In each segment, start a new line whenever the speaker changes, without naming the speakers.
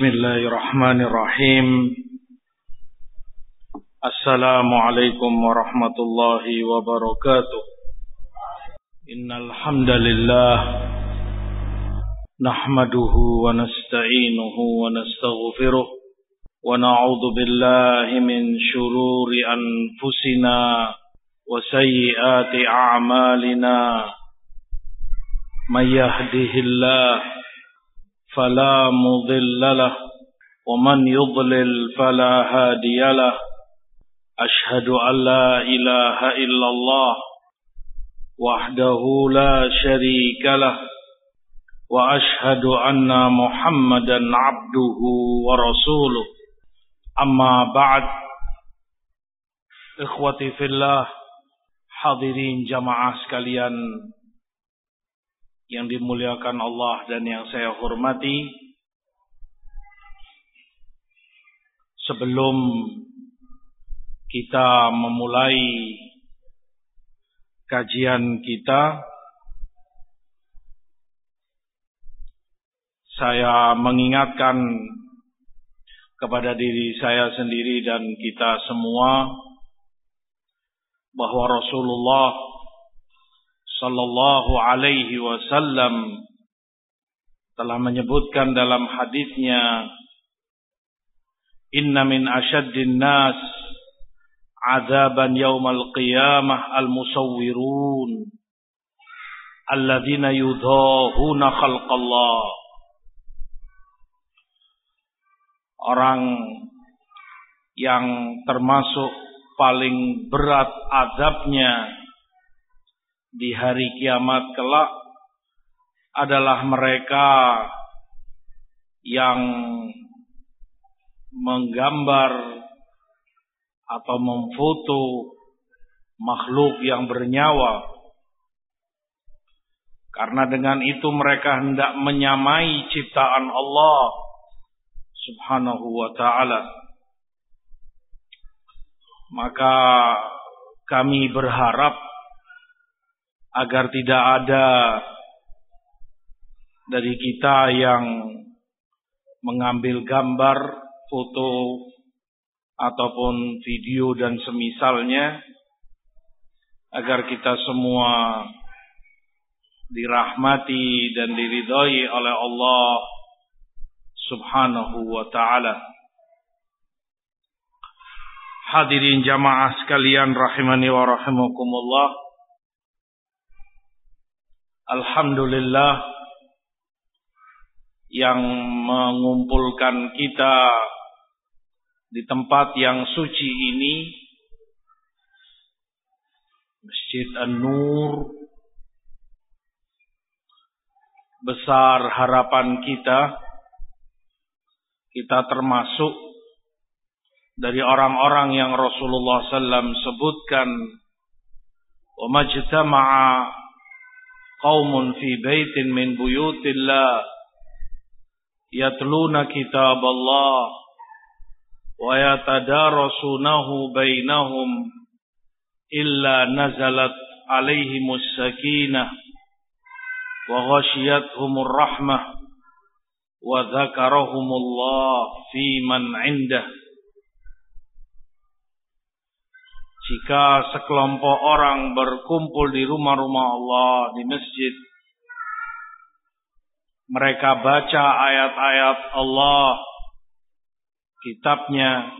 بسم الله الرحمن الرحيم السلام عليكم ورحمة الله وبركاته إن الحمد لله نحمده ونستعينه ونستغفره ونعوذ بالله من شرور أنفسنا وسيئات أعمالنا من يهده الله فلا مضل له. ومن يضلل فلا هادي له. أشهد أن لا إله إلا الله وحده لا شريك له. وأشهد أن محمدا عبده ورسوله. أما بعد إخوتي في الله hadirin jamaah sekalian. Yang dimuliakan Allah dan yang saya hormati sebelum kita memulai kajian kita saya mengingatkan kepada diri saya sendiri dan kita semua bahwa Rasulullah sallallahu alaihi wasallam telah menyebutkan dalam hadisnya Inna min asyaddin nas azaban yaumal qiyamah al-musawwirun alladzina yudhahuna khalqallah. Orang yang termasuk paling berat azabnya di hari kiamat kelak adalah mereka yang menggambar atau memfoto makhluk yang bernyawa. Karena dengan itu mereka hendak menyamai ciptaan Allah subhanahu wa ta'ala. Maka kami berharap agar tidak ada dari kita yang mengambil gambar, foto ataupun video dan semisalnya agar kita semua dirahmati dan diridhai oleh Allah Subhanahu wa taala. Hadirin jamaah sekalian rahimani wa rahimakumullah. Alhamdulillah yang mengumpulkan kita di tempat yang suci ini Masjid An-Nur besar harapan kita kita termasuk dari orang-orang yang Rasulullah SAW sebutkan wa majtama'a qaumun fi baitin min buyutillah yatluna kitab Allah wa yatadarasunahu bainahum illa nazalat alaihimus sakinah wa ghashiyatuhumur rahmah wa dzakarahumullah fi man 'indah Jika sekelompok orang berkumpul di rumah-rumah Allah, di masjid, mereka baca ayat-ayat Allah, kitabnya,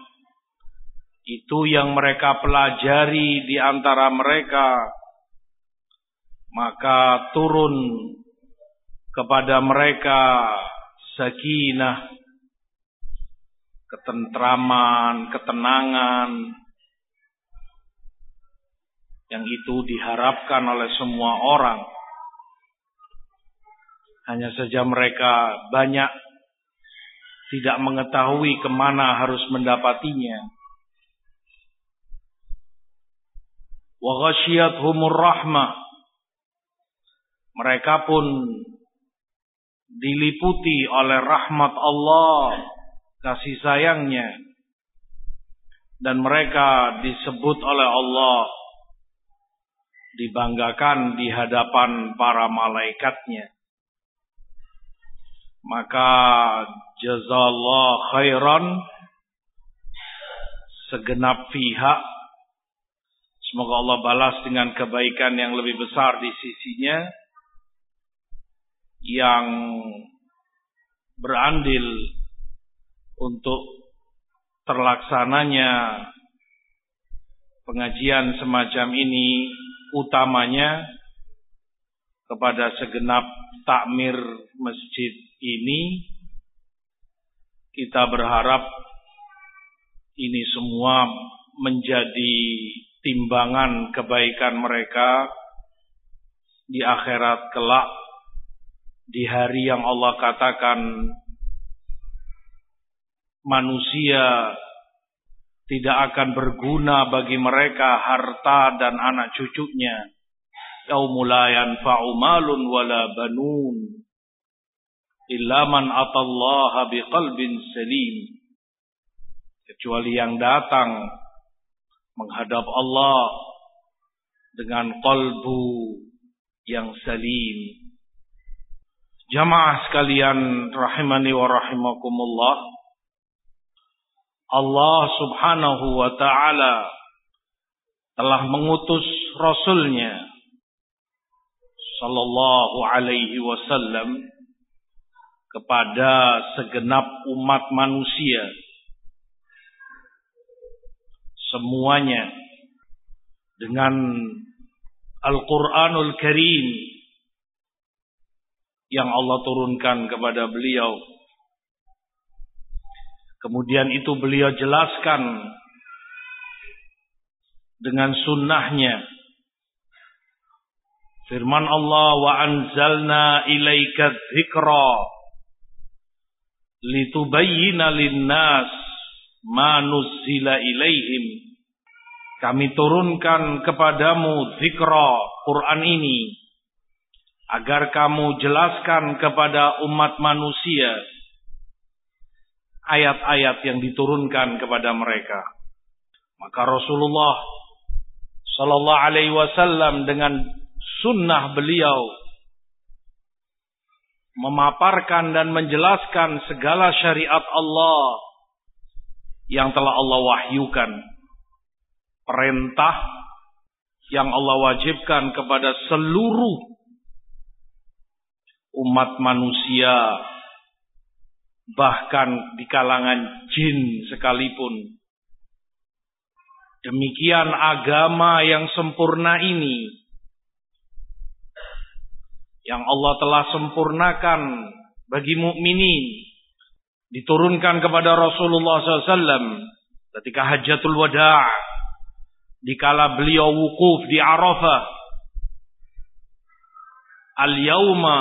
itu yang mereka pelajari di antara mereka, maka turun kepada mereka sakinah, ketentraman, ketenangan, yang itu diharapkan oleh semua orang. Hanya saja mereka banyak tidak mengetahui ke mana harus mendapatinya. Wa humur rahmah. Mereka pun diliputi oleh rahmat Allah, kasih sayangnya. Dan mereka disebut oleh Allah dibanggakan di hadapan para malaikatnya. Maka jazallah khairan segenap pihak semoga Allah balas dengan kebaikan yang lebih besar di sisinya yang berandil untuk terlaksananya pengajian semacam ini utamanya kepada segenap takmir masjid ini kita berharap ini semua menjadi timbangan kebaikan mereka di akhirat kelak di hari yang Allah katakan manusia tidak akan berguna bagi mereka harta dan anak cucunya yaumul la yanfa'u malun wala banun illa man atallaha biqalbin salim kecuali yang datang menghadap Allah dengan kalbu yang salim. Jamaah sekalian rahimani wa rahimakumullah. Allah subhanahu wa ta'ala telah mengutus Rasulnya sallallahu alaihi wasallam kepada segenap umat manusia semuanya dengan Al-Quranul Karim yang Allah turunkan kepada beliau. Kemudian itu beliau jelaskan dengan sunnahnya. Firman Allah wa anzalna ilaika dzikra litubayyana lin-nas ma ilaihim kami turunkan kepadamu zikra Quran ini agar kamu jelaskan kepada umat manusia ayat-ayat yang diturunkan kepada mereka maka Rasulullah sallallahu alaihi wasallam dengan sunnah beliau memaparkan dan menjelaskan segala syariat Allah yang telah Allah wahyukan. Perintah yang Allah wajibkan kepada seluruh umat manusia. Bahkan di kalangan jin sekalipun. Demikian agama yang sempurna ini yang Allah telah sempurnakan bagi mukminin diturunkan kepada Rasulullah SAW ketika hajatul wada' dikala beliau wukuf di Arafah al-yawma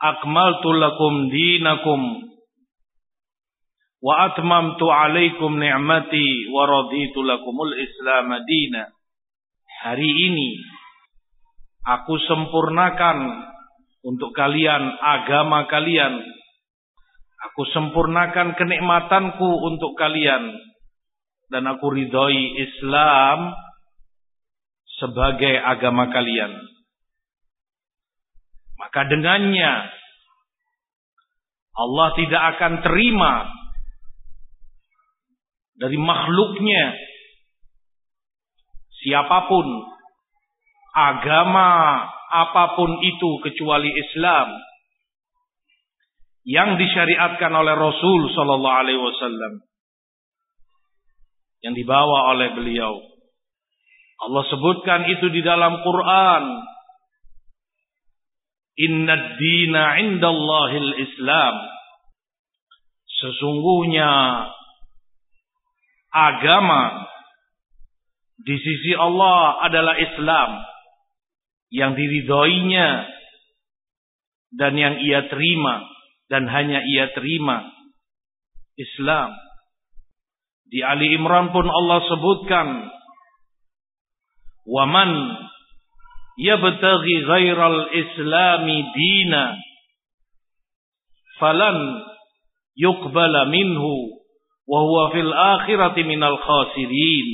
akmaltu lakum dinakum. Wa atmamtu alaikum ni'mati wa raditu lakumul islam dina. Hari ini aku sempurnakan untuk kalian agama kalian. Aku sempurnakan kenikmatanku untuk kalian. Dan aku ridhoi Islam sebagai agama kalian. Maka dengannya Allah tidak akan terima dari makhluknya siapa pun agama apa pun itu kecuali Islam yang disyariatkan oleh Rasul sallallahu alaihi wasallam yang dibawa oleh beliau. Allah sebutkan itu di dalam Quran. Inna dina indallahil Islam. Sesungguhnya agama di sisi Allah adalah Islam yang diridhoinya dan yang ia terima dan hanya ia terima Islam. Di Ali Imran pun Allah sebutkan waman yabtaghi ghairal islami dina falan yuqbala minhu wa huwa fil akhirati minal khasirin.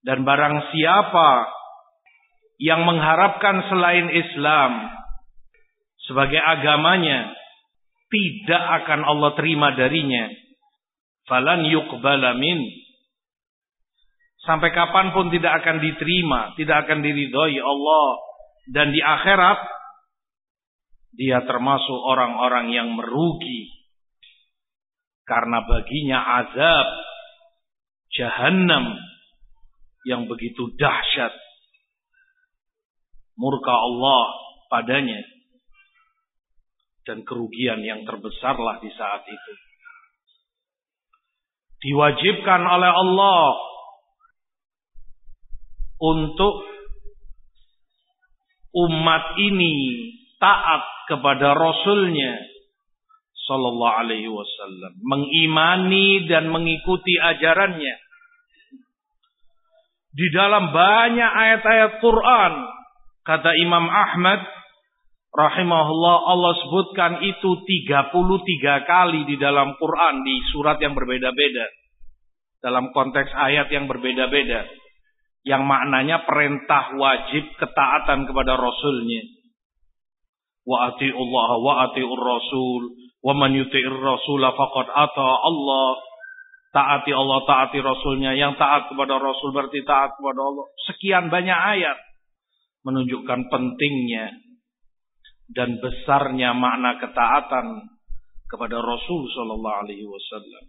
Dan barang siapa yang mengharapkan selain Islam sebagai agamanya tidak akan Allah terima darinya. Falan yuqbala min sampai kapan pun tidak akan diterima tidak akan diridhoi Allah. Dan di akhirat dia termasuk orang-orang yang merugi. Karena baginya azab jahanam yang begitu dahsyat. Murka Allah padanya. Dan kerugian yang terbesarlah di saat itu. Diwajibkan oleh Allah untuk umat ini taat kepada Rasulnya Sallallahu Alaihi Wasallam, mengimani dan mengikuti ajarannya. Di dalam banyak ayat-ayat Quran, kata Imam Ahmad, rahimahullah Allah sebutkan itu 33 kali di dalam Quran di surat yang berbeda-beda. Dalam konteks ayat yang berbeda-beda. Yang maknanya perintah wajib ketaatan kepada Rasulnya. Wa Allah wa ati'ur rasul. Wa man yuti'ir rasula faqad ata Allah. Taati Allah, taati Rasulnya. Yang taat kepada Rasul berarti taat kepada Allah. Sekian banyak ayat. Menunjukkan pentingnya dan besarnya makna ketaatan kepada Rasul Shallallahu Alaihi Wasallam.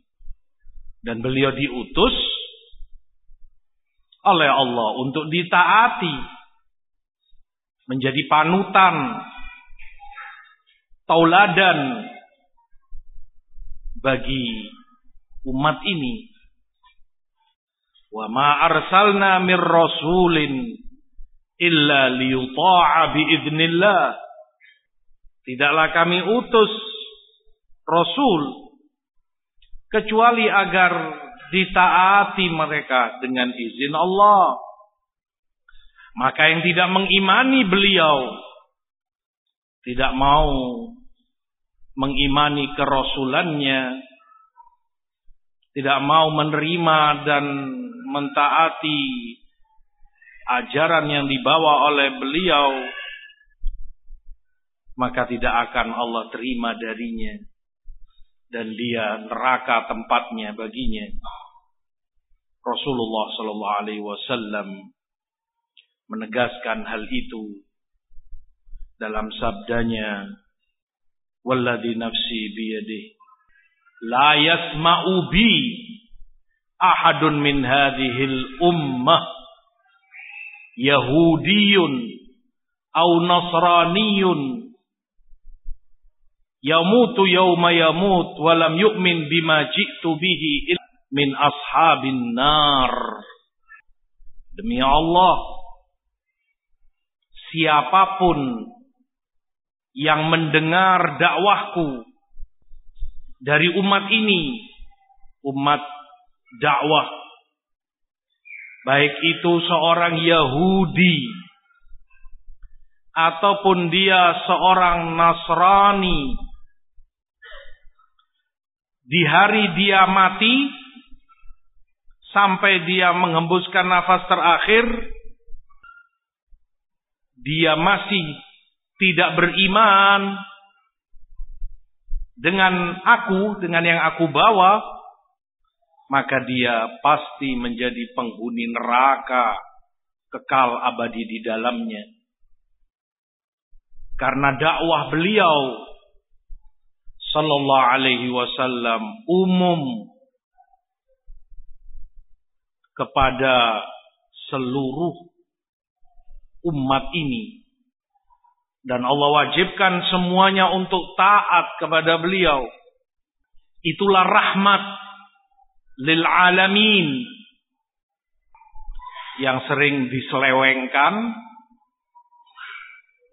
Dan beliau diutus oleh Allah untuk ditaati, menjadi panutan, tauladan bagi umat ini. Wa ma arsalna mir rasulin illa liyuta'a bi idnillah Tidaklah kami utus Rasul kecuali agar ditaati mereka dengan izin Allah. Maka yang tidak mengimani beliau tidak mau mengimani kerasulannya, tidak mau menerima dan mentaati ajaran yang dibawa oleh beliau maka tidak akan Allah terima darinya dan dia neraka tempatnya baginya. Rasulullah sallallahu alaihi wasallam menegaskan hal itu dalam sabdanya walladzi nafsi biyadihi la yasma'u bi ahadun min hadhil ummah yahudiyun au nasraniyun yamutu yauma yamut walam yu'min bima ji'tu bihi min ashabin nar. Demi Allah siapa pun yang mendengar dakwahku dari umat ini umat dakwah baik itu seorang Yahudi ataupun dia seorang Nasrani di hari dia mati sampai dia menghembuskan nafas terakhir dia masih tidak beriman dengan aku, dengan yang aku bawa, maka dia pasti menjadi penghuni neraka kekal abadi di dalamnya. Karena dakwah beliau sallallahu alaihi wasallam umum kepada seluruh umat ini dan Allah wajibkan semuanya untuk taat kepada beliau itulah rahmat lil alamin yang sering diselewengkan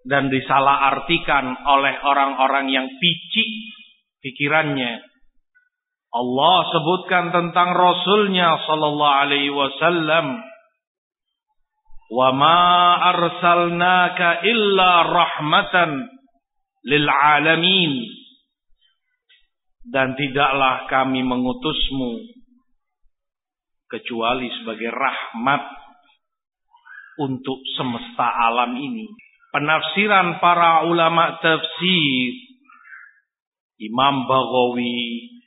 dan disalahartikan oleh orang-orang yang picik pikirannya. Allah sebutkan tentang Rasulnya sallallahu alaihi wasallam. Wa ma arsalnaka illa rahmatan lil alamin. Dan tidaklah kami mengutusmu kecuali sebagai rahmat untuk semesta alam ini. penafsiran para ulama tafsir Imam Baghawi,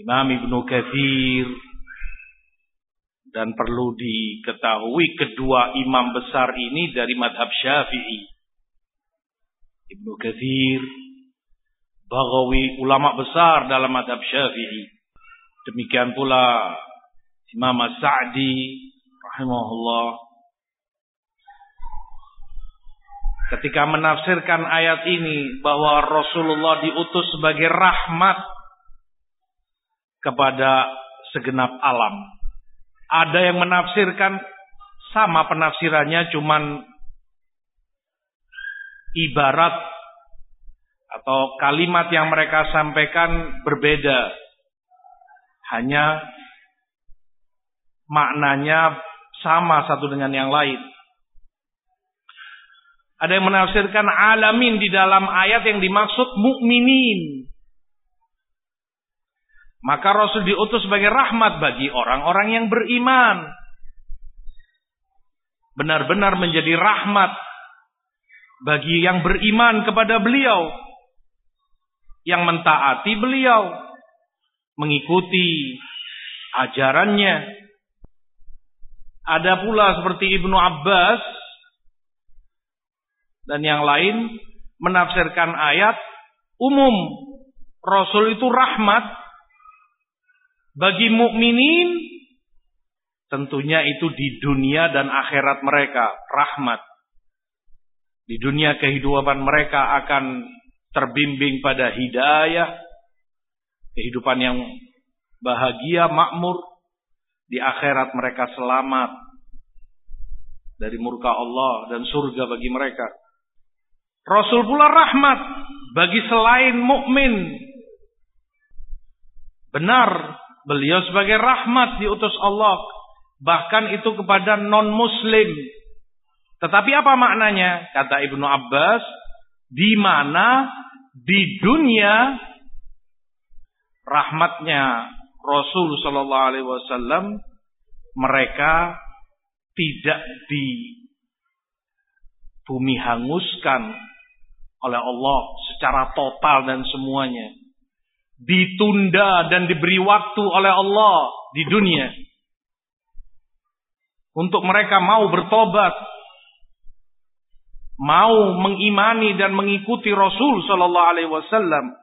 Imam Ibnu Katsir dan perlu diketahui kedua imam besar ini dari madhab Syafi'i. Ibnu Katsir, Baghawi ulama besar dalam madhab Syafi'i. Demikian pula Imam As-Sa'di rahimahullah ketika menafsirkan ayat ini bahwa Rasulullah diutus sebagai rahmat kepada segenap alam. Ada yang menafsirkan sama penafsirannya cuman ibarat atau kalimat yang mereka sampaikan berbeda. Hanya maknanya sama satu dengan yang lain. Ada yang menafsirkan alamin di dalam ayat yang dimaksud mukminin. Maka Rasul diutus sebagai rahmat bagi orang-orang yang beriman. Benar-benar menjadi rahmat bagi yang beriman kepada beliau. Yang mentaati beliau. Mengikuti ajarannya. Ada pula seperti Ibnu Abbas dan yang lain menafsirkan ayat umum Rasul itu rahmat bagi mukminin tentunya itu di dunia dan akhirat mereka rahmat. Di dunia kehidupan mereka akan terbimbing pada hidayah kehidupan yang bahagia makmur. Di akhirat mereka selamat dari murka Allah dan surga bagi mereka. Rasul pula rahmat bagi selain mukmin. Benar, beliau sebagai rahmat diutus Allah, bahkan itu kepada non-muslim. Tetapi apa maknanya? Kata Ibnu Abbas, di mana di dunia rahmatnya Rasul Shallallahu Alaihi Wasallam mereka tidak di bumi hanguskan oleh Allah secara total dan semuanya. Ditunda dan diberi waktu oleh Allah di dunia. Untuk mereka mau bertobat. Mau mengimani dan mengikuti Rasul Sallallahu Alaihi Wasallam.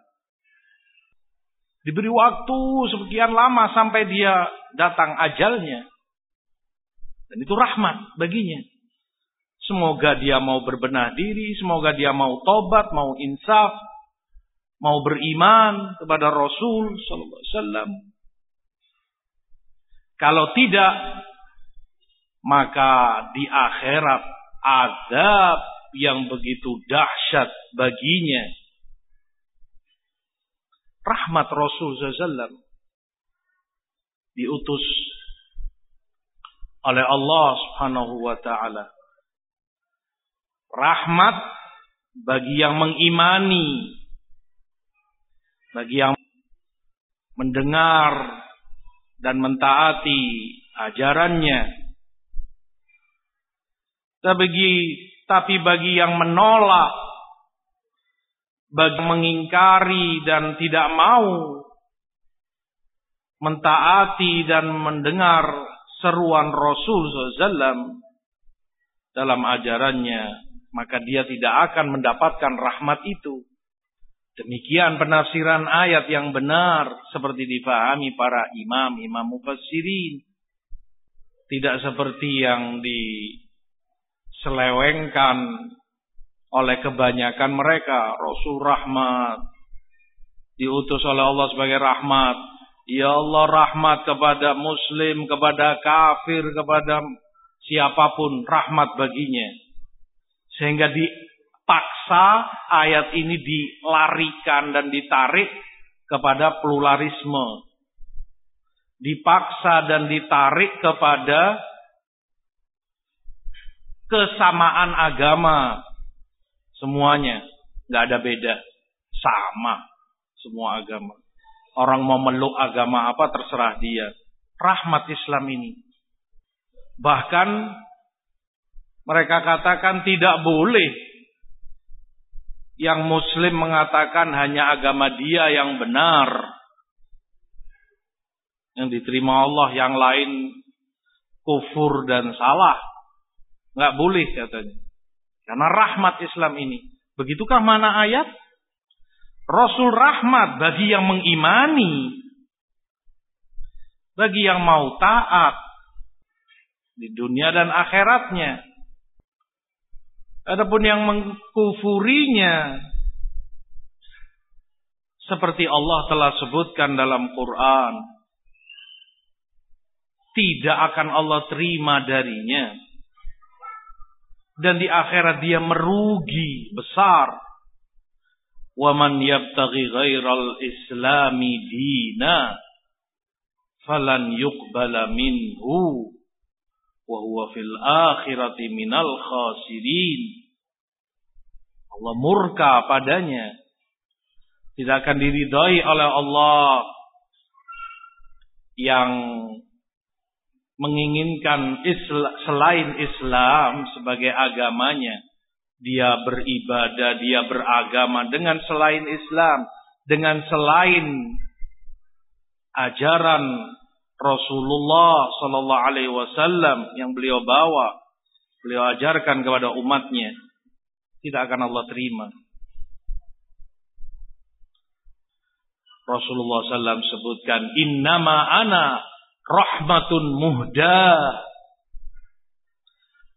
Diberi waktu sekian lama sampai dia datang ajalnya. Dan itu rahmat baginya. Semoga dia mau berbenah diri, semoga dia mau tobat, mau insaf, mau beriman kepada Rasul sallallahu alaihi wasallam. Kalau tidak, maka di akhirat azab yang begitu dahsyat baginya. Rahmat Rasul sallallahu diutus oleh Allah Subhanahu wa taala rahmat bagi yang mengimani, bagi yang mendengar dan mentaati ajarannya. Tapi, tapi bagi yang menolak, bagi mengingkari dan tidak mau mentaati dan mendengar seruan Rasul SAW dalam ajarannya, maka dia tidak akan mendapatkan rahmat itu. Demikian penafsiran ayat yang benar seperti difahami para imam, imam mufassirin. Tidak seperti yang diselewengkan oleh kebanyakan mereka. Rasul rahmat. Diutus oleh Allah sebagai rahmat. Ya Allah rahmat kepada muslim, kepada kafir, kepada siapa pun rahmat baginya. Sehingga dipaksa ayat ini dilarikan dan ditarik kepada pluralisme. Dipaksa dan ditarik kepada kesamaan agama. Semuanya. Gak ada beda. Sama. Semua agama. Orang mau meluk agama apa terserah dia. Rahmat Islam ini. Bahkan Mereka katakan tidak boleh yang muslim mengatakan hanya agama dia yang benar. Yang diterima Allah yang lain kufur dan salah. Nggak boleh katanya. Karena rahmat Islam ini. Begitukah mana ayat? Rasul rahmat bagi yang mengimani. Bagi yang mau taat. Di dunia dan akhiratnya. Adapun yang mengkufurinya seperti Allah telah sebutkan dalam Quran tidak akan Allah terima darinya. Dan di akhirat dia merugi besar. Wa man yabtaghi ghairal islami dina falan yuqbala minhu wa huwa fil akhirati minal khasirin. Allah murka padanya. Tidak akan diridhai oleh Allah yang menginginkan Islam, selain Islam sebagai agamanya. Dia beribadah, dia beragama dengan selain Islam, dengan selain ajaran Rasulullah Sallallahu Alaihi Wasallam yang beliau bawa, beliau ajarkan kepada umatnya, tidak akan Allah terima. Rasulullah SAW sebutkan, Innama ana rahmatun muhda.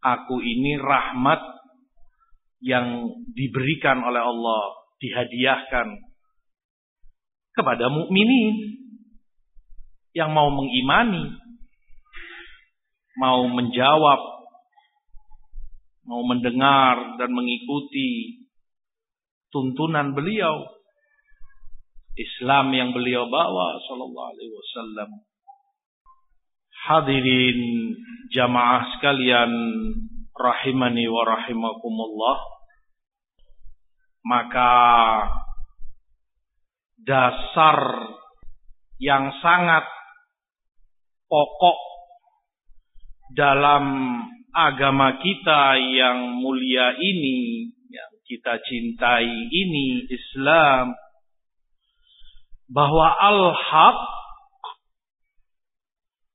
Aku ini rahmat yang diberikan oleh Allah, dihadiahkan kepada mukminin yang mau mengimani, mau menjawab, mau mendengar dan mengikuti tuntunan beliau, Islam yang beliau bawa sallallahu alaihi wasallam. Hadirin jamaah sekalian rahimani wa rahimakumullah. Maka dasar yang sangat pokok dalam agama kita yang mulia ini, yang kita cintai ini, Islam, bahwa al-haq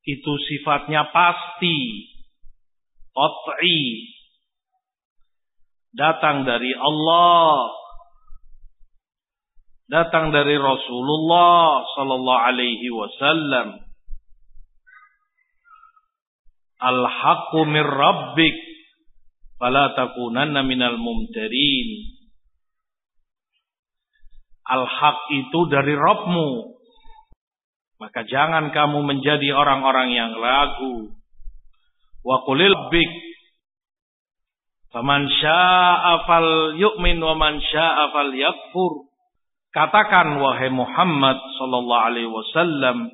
itu sifatnya pasti, qat'i, datang dari Allah, datang dari Rasulullah sallallahu alaihi wasallam Al-haqqu min rabbik fala takunanna minal mumtarin. Al-haq itu dari Rabbmu. Maka jangan kamu menjadi orang-orang yang ragu. Wa qulil bik Faman syaa fal yu'min wa man syaa fal yakfur. Katakan wahai Muhammad sallallahu alaihi wasallam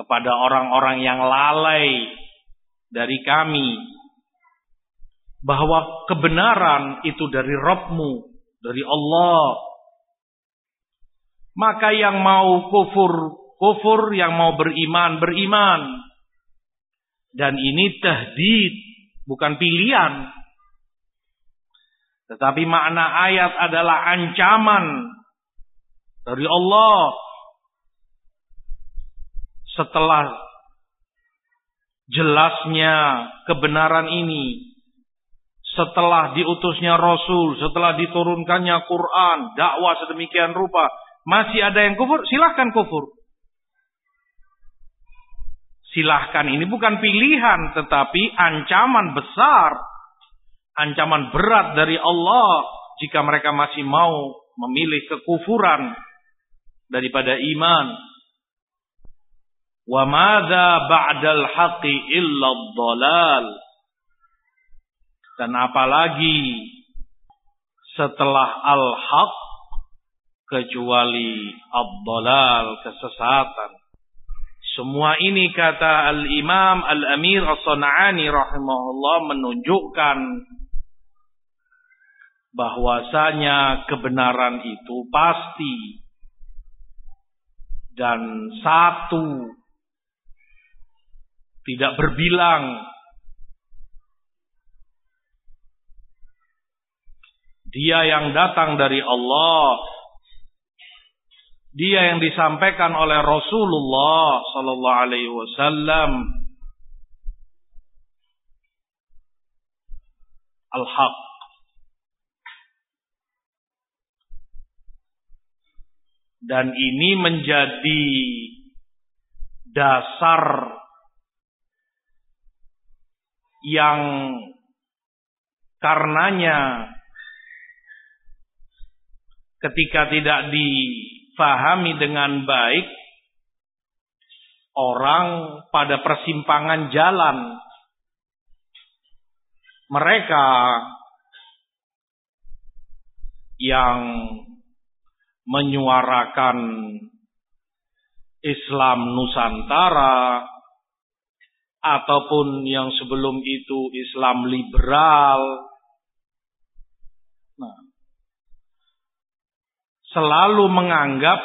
kepada orang-orang yang lalai dari kami bahwa kebenaran itu dari Rabbmu, dari Allah. Maka yang mau kufur, kufur, yang mau beriman, beriman. Dan ini tahdid, bukan pilihan. Tetapi makna ayat adalah ancaman dari Allah setelah jelasnya kebenaran ini, setelah diutusnya Rasul, setelah diturunkannya Quran, dakwah sedemikian rupa, masih ada yang kufur, silahkan kufur. Silahkan ini bukan pilihan, tetapi ancaman besar, ancaman berat dari Allah jika mereka masih mau memilih kekufuran daripada iman. Wa madza ba'dal haqqi illa dhalal. Dan apalagi setelah al-haq kecuali ad-dhalal, kesesatan. Semua ini kata Al-Imam Al-Amir As-Sana'ani rahimahullah menunjukkan bahwasanya kebenaran itu pasti dan satu tidak berbilang. Dia yang datang dari Allah, dia yang disampaikan oleh Rasulullah Sallallahu Alaihi Wasallam. Al-Haq Dan ini menjadi dasar yang karenanya ketika tidak difahami dengan baik orang pada persimpangan jalan. Mereka yang menyuarakan Islam Nusantara ataupun yang sebelum itu Islam liberal. Nah, selalu menganggap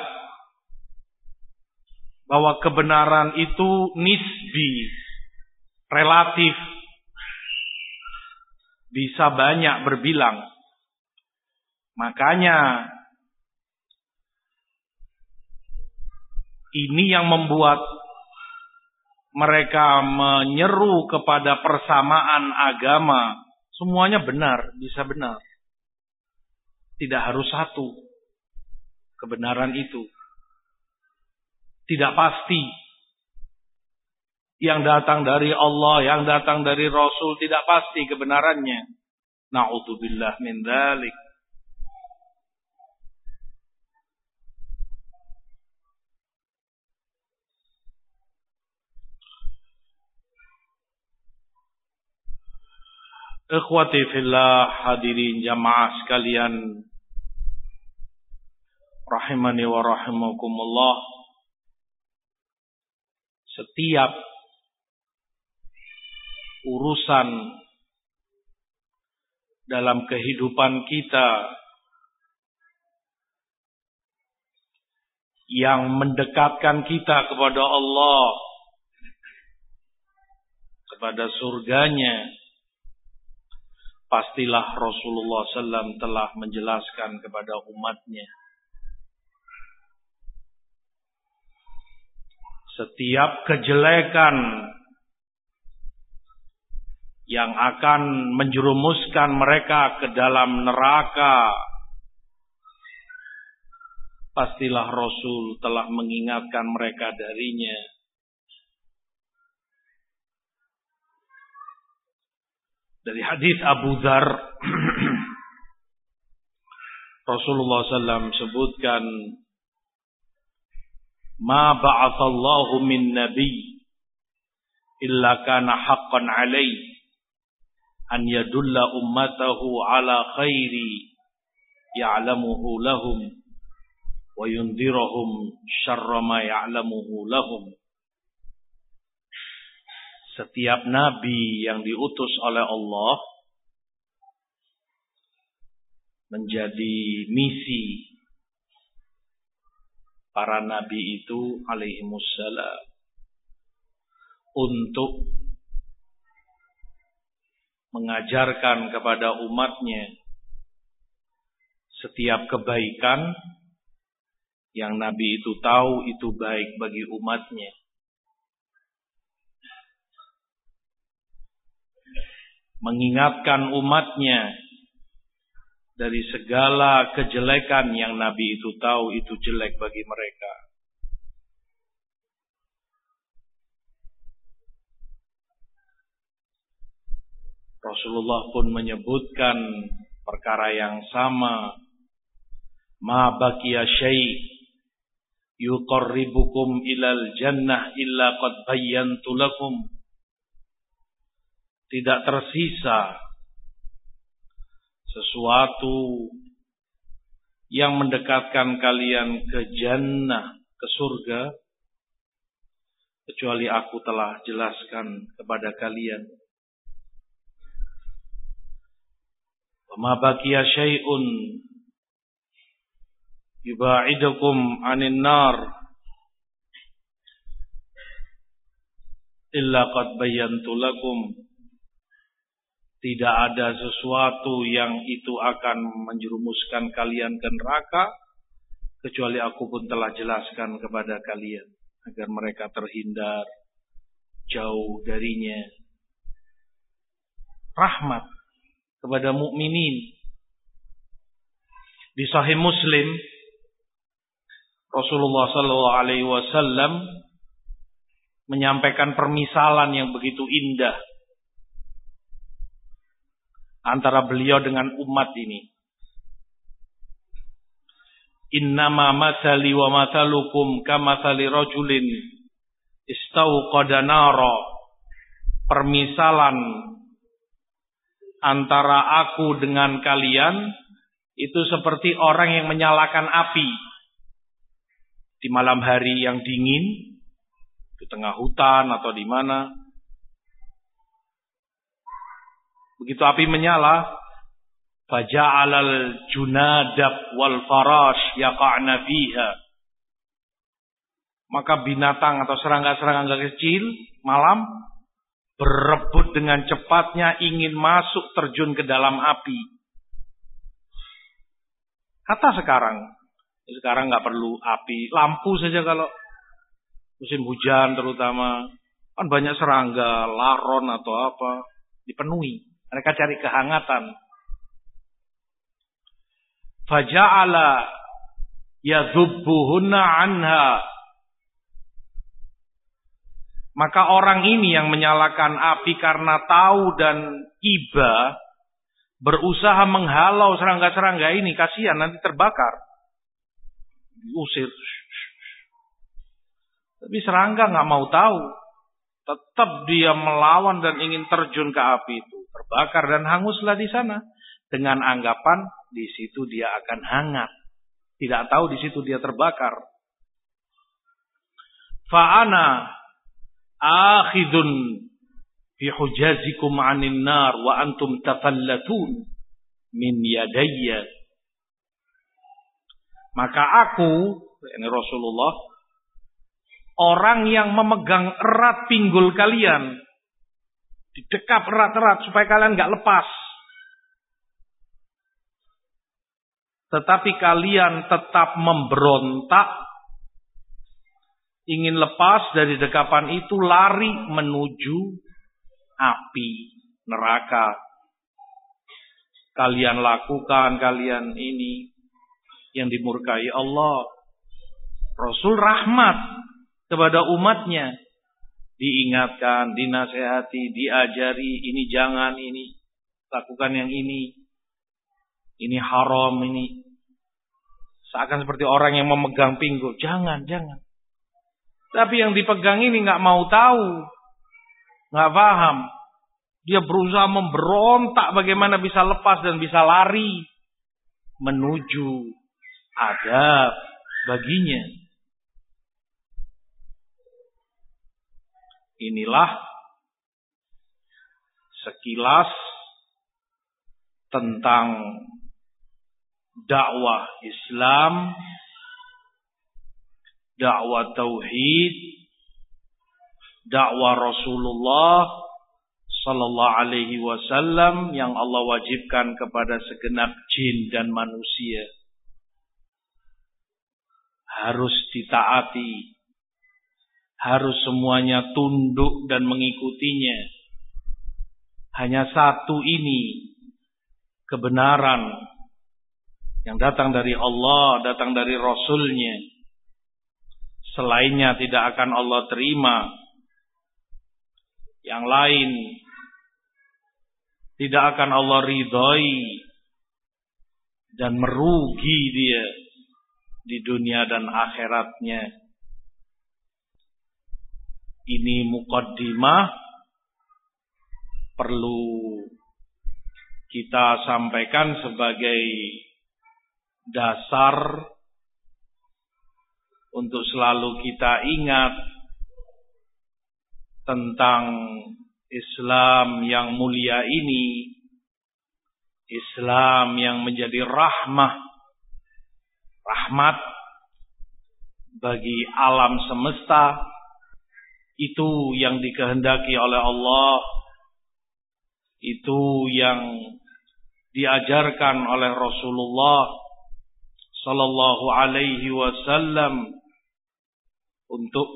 bahwa kebenaran itu nisbi, relatif, bisa banyak berbilang. Makanya ini yang membuat mereka menyeru kepada persamaan agama. Semuanya benar, bisa benar. Tidak harus satu kebenaran itu. Tidak pasti. Yang datang dari Allah, yang datang dari Rasul tidak pasti kebenarannya. Na'udzubillah min dzalik. Ikhwati fillah hadirin jamaah sekalian. Rahimani wa rahimakumullah. Setiap urusan dalam kehidupan kita yang mendekatkan kita kepada Allah kepada surganya pastilah Rasulullah SAW telah menjelaskan kepada umatnya. Setiap kejelekan yang akan menjerumuskan mereka ke dalam neraka pastilah Rasul telah mengingatkan mereka darinya dari hadis Abu Dhar Rasulullah SAW sebutkan ma ba'athallahu min nabi illa kana haqqan alaihi an yadulla ummatahu ala khairi ya'lamuhu lahum wa yundirahum syarra ma ya'lamuhu lahum setiap nabi yang diutus oleh Allah menjadi misi para nabi itu alaihi alaihimussalam untuk mengajarkan kepada umatnya setiap kebaikan yang Nabi itu tahu itu baik bagi umatnya. Mengingatkan umatnya dari segala kejelekan yang Nabi itu tahu itu jelek bagi mereka. Rasulullah pun menyebutkan perkara yang sama. Ma baqiya syai' yuqarribukum ilal jannah illa qad bayyantu lakum. Tidak tersisa sesuatu yang mendekatkan kalian ke jannah, ke surga, kecuali aku telah jelaskan kepada kalian. Baqiya syai'un yuba'idukum 'anil nar illa qad bayyantu lakum tidak ada sesuatu yang itu akan menjerumuskan kalian ke neraka kecuali aku pun telah jelaskan kepada kalian agar mereka terhindar jauh darinya. Rahmat kepada mukminin. Di sahih Muslim Rasulullah sallallahu alaihi wasallam menyampaikan permisalan yang begitu indah antara beliau dengan umat ini. Innama masali wa masalukum kamasali rajulin istauqada nara. Permisalan antara aku dengan kalian itu seperti orang yang menyalakan api di malam hari yang dingin di tengah hutan atau di mana Begitu api menyala, faja'alal junadab wal farash yaqa'na fiha. Maka binatang atau serangga-serangga kecil malam berebut dengan cepatnya ingin masuk terjun ke dalam api. Kata sekarang, sekarang nggak perlu api, lampu saja kalau musim hujan terutama kan banyak serangga, laron atau apa dipenuhi. Mereka cari kehangatan. Faja'ala yadhubbuhunna anha. Maka orang ini yang menyalakan api karena tahu dan iba berusaha menghalau serangga-serangga ini kasihan nanti terbakar. Diusir. Tapi serangga nggak mau tahu. Tetap dia melawan dan ingin terjun ke api itu terbakar dan hanguslah di sana dengan anggapan di situ dia akan hangat. Tidak tahu di situ dia terbakar. Fa'ana akhidun fi hujazikum 'anil nar wa antum tafallatun min yadayya. Maka aku, ini Rasulullah, orang yang memegang erat pinggul kalian Didekap erat-erat supaya kalian nggak lepas. Tetapi kalian tetap memberontak. Ingin lepas dari dekapan itu lari menuju api neraka. Kalian lakukan, kalian ini yang dimurkai Allah. Rasul rahmat kepada umatnya diingatkan, dinasehati, diajari, ini jangan, ini lakukan yang ini, ini haram, ini seakan seperti orang yang memegang pinggul. Jangan, jangan. Tapi yang dipegang ini nggak mau tahu, nggak paham. Dia berusaha memberontak bagaimana bisa lepas dan bisa lari menuju adab baginya. Inilah sekilas tentang dakwah Islam, dakwah tauhid, dakwah Rasulullah sallallahu alaihi wasallam yang Allah wajibkan kepada segenap jin dan manusia. Harus ditaati harus semuanya tunduk dan mengikutinya. Hanya satu ini kebenaran yang datang dari Allah, datang dari Rasulnya. Selainnya tidak akan Allah terima. Yang lain tidak akan Allah ridhoi dan merugi dia di dunia dan akhiratnya ini mukaddimah perlu kita sampaikan sebagai dasar untuk selalu kita ingat tentang Islam yang mulia ini Islam yang menjadi rahmah rahmat bagi alam semesta itu yang dikehendaki oleh Allah. itu yang diajarkan oleh Rasulullah sallallahu alaihi wasallam untuk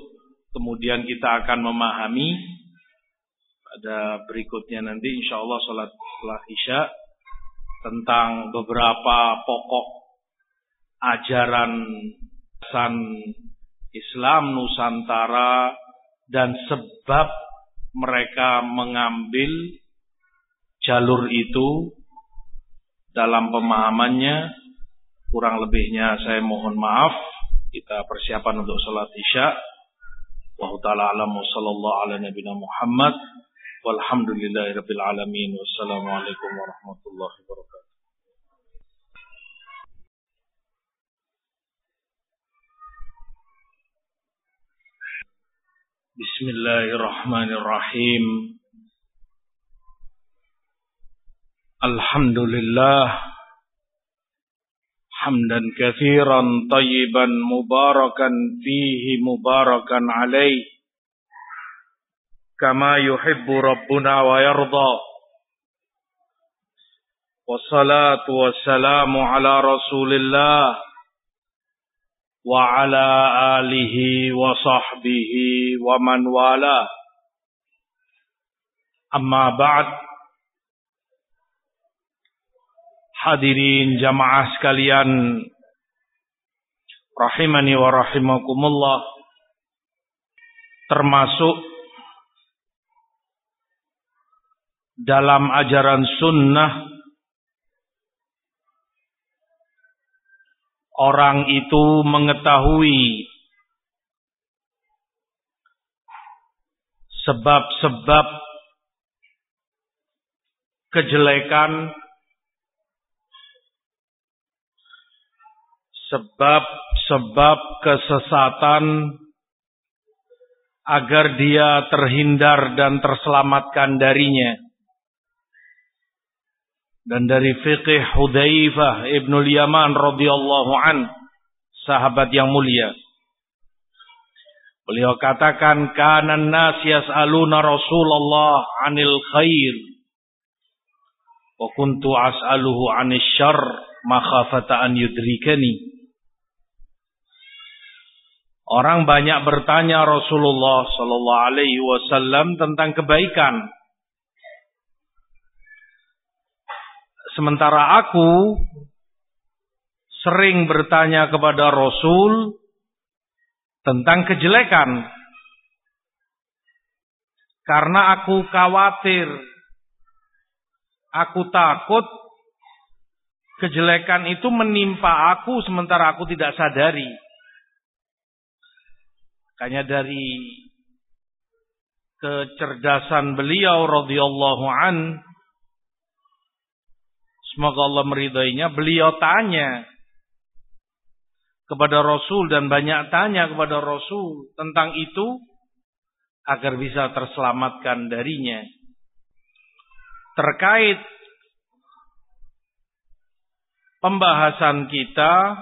kemudian kita akan memahami pada berikutnya nanti insyaallah salat Isya tentang beberapa pokok ajaran Islam Nusantara dan sebab mereka mengambil jalur itu dalam pemahamannya kurang lebihnya saya mohon maaf. Kita persiapan untuk sholat isya. Wa ta'ala alam wa sallallahu ala nabina Muhammad. Walhamdulillahirabbil alamin. Wassalamualaikum warahmatullahi wabarakatuh بسم الله الرحمن الرحيم. الحمد لله. حمدا كثيرا طيبا مباركا فيه مباركا عليه. كما يحب ربنا ويرضى. والصلاة والسلام على رسول الله. وعلى آله وصحبه ومن والاه أما بعد Hadirin jamaah sekalian rahimani wa rahimakumullah termasuk dalam ajaran sunnah orang itu mengetahui sebab-sebab kejelekan sebab-sebab kesesatan agar dia terhindar dan terselamatkan darinya dan dari fiqih Hudzaifah Ibnu Yaman radhiyallahu an sahabat yang mulia. Beliau katakan kana nas yas'aluna Rasulullah 'anil khair. Wa kuntu as'aluhu 'anil syarr makhafata an yudrikani. Orang banyak bertanya Rasulullah sallallahu alaihi wasallam tentang kebaikan Sementara aku sering bertanya kepada Rasul tentang kejelekan. Karena aku khawatir, aku takut kejelekan itu menimpa aku sementara aku tidak sadari. Makanya dari kecerdasan beliau radhiyallahu an Semoga Allah meridainya. Beliau tanya kepada Rasul dan banyak tanya kepada Rasul tentang itu agar bisa terselamatkan darinya. Terkait pembahasan kita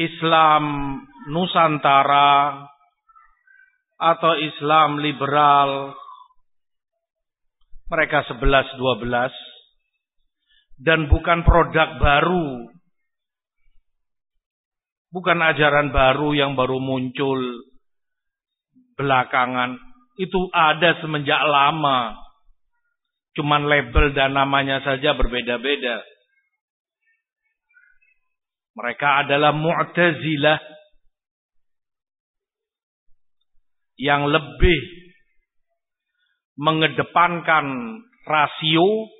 Islam Nusantara atau Islam liberal mereka 11 12 dan bukan produk baru. Bukan ajaran baru yang baru muncul belakangan. Itu ada semenjak lama. Cuman label dan namanya saja berbeda-beda. Mereka adalah Mu'tazilah yang lebih mengedepankan rasio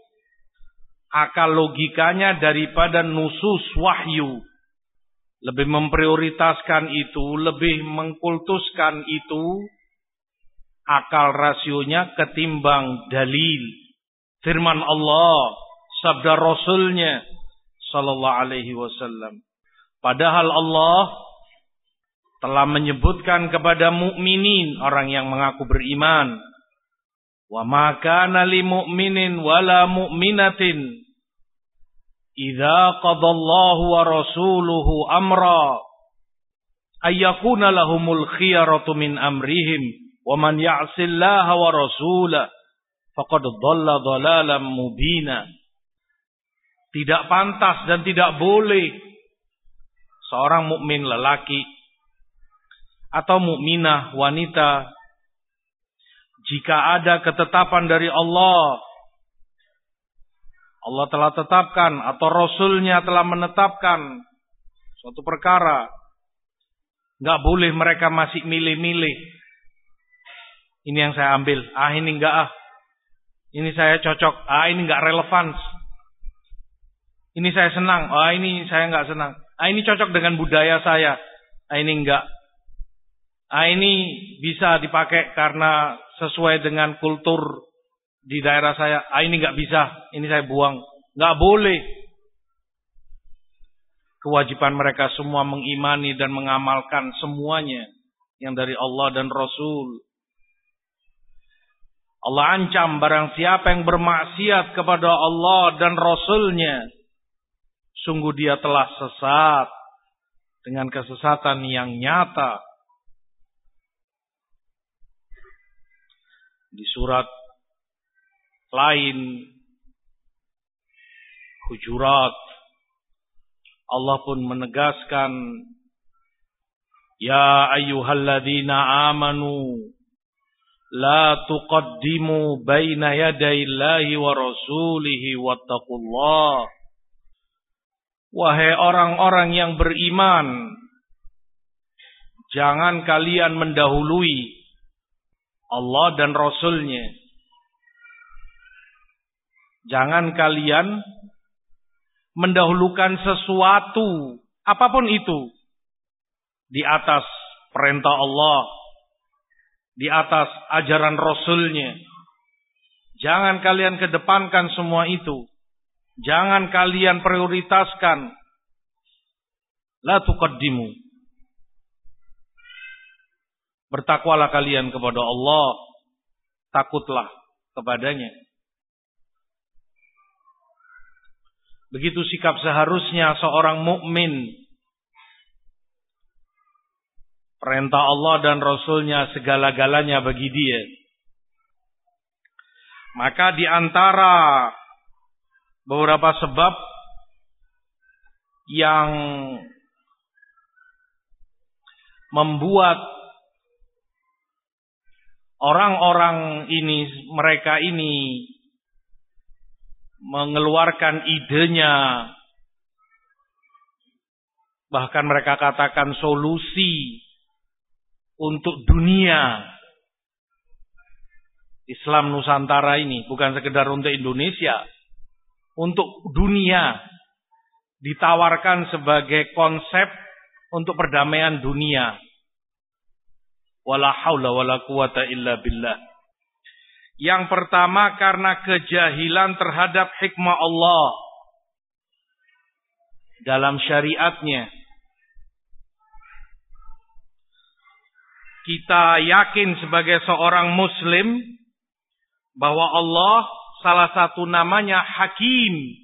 akal logikanya daripada nusus wahyu. Lebih memprioritaskan itu lebih mengkultuskan itu akal rasionya ketimbang dalil. Firman Allah sabda rasulnya sallallahu alaihi wasallam. Padahal Allah telah menyebutkan kepada mukminin orang yang mengaku beriman Wa ma kana li mu'minin wala mu'minatin idza qadallahu wa rasuluhu amra ayyakuna lahumul khiyaratu min amrihim Wa man ya'sillaha wa rasulah faqad dhalla dhalalan mubina. Tidak pantas dan tidak boleh seorang mukmin lelaki atau mukminah wanita jika ada ketetapan dari Allah Allah telah tetapkan atau Rasulnya telah menetapkan suatu perkara. Nggak boleh mereka masih milih-milih. Ini yang saya ambil. Ah ini enggak ah. Ini saya cocok. Ah ini enggak relevan. Ini saya senang. Ah ini saya enggak senang. Ah ini cocok dengan budaya saya. Ah ini enggak. Ah ini bisa dipakai karena sesuai dengan kultur di daerah saya, ah ini nggak bisa, ini saya buang, nggak boleh. Kewajiban mereka semua mengimani dan mengamalkan semuanya yang dari Allah dan Rasul. Allah ancam barang siapa yang bermaksiat kepada Allah dan Rasulnya. Sungguh dia telah sesat dengan kesesatan yang nyata. Di surat lain hujurat. Allah pun menegaskan Ya ayyuhalladzina amanu la tuqaddimu baina yaday Allahi wa rasulihi wattaqullah. Wahai orang-orang yang beriman jangan kalian mendahului Allah dan Rasulnya Jangan kalian mendahulukan sesuatu apa pun itu di atas perintah Allah, di atas ajaran Rasulnya. Jangan kalian kedepankan semua itu. Jangan kalian prioritaskan. La tuqaddimu. Bertakwalah kalian kepada Allah. Takutlah kepadanya. Begitu sikap seharusnya seorang mukmin. Perintah Allah dan Rasulnya segala-galanya bagi dia. Maka di antara beberapa sebab yang membuat orang-orang ini, mereka ini mengeluarkan idenya. Bahkan mereka katakan solusi untuk dunia. Islam Nusantara ini bukan sekedar untuk Indonesia. Untuk dunia. Ditawarkan sebagai konsep untuk perdamaian dunia wala haula wala quwata illa billah yang pertama karena kejahilan terhadap hikmah Allah dalam syariatnya. Kita yakin sebagai seorang muslim bahwa Allah salah satu namanya Hakim.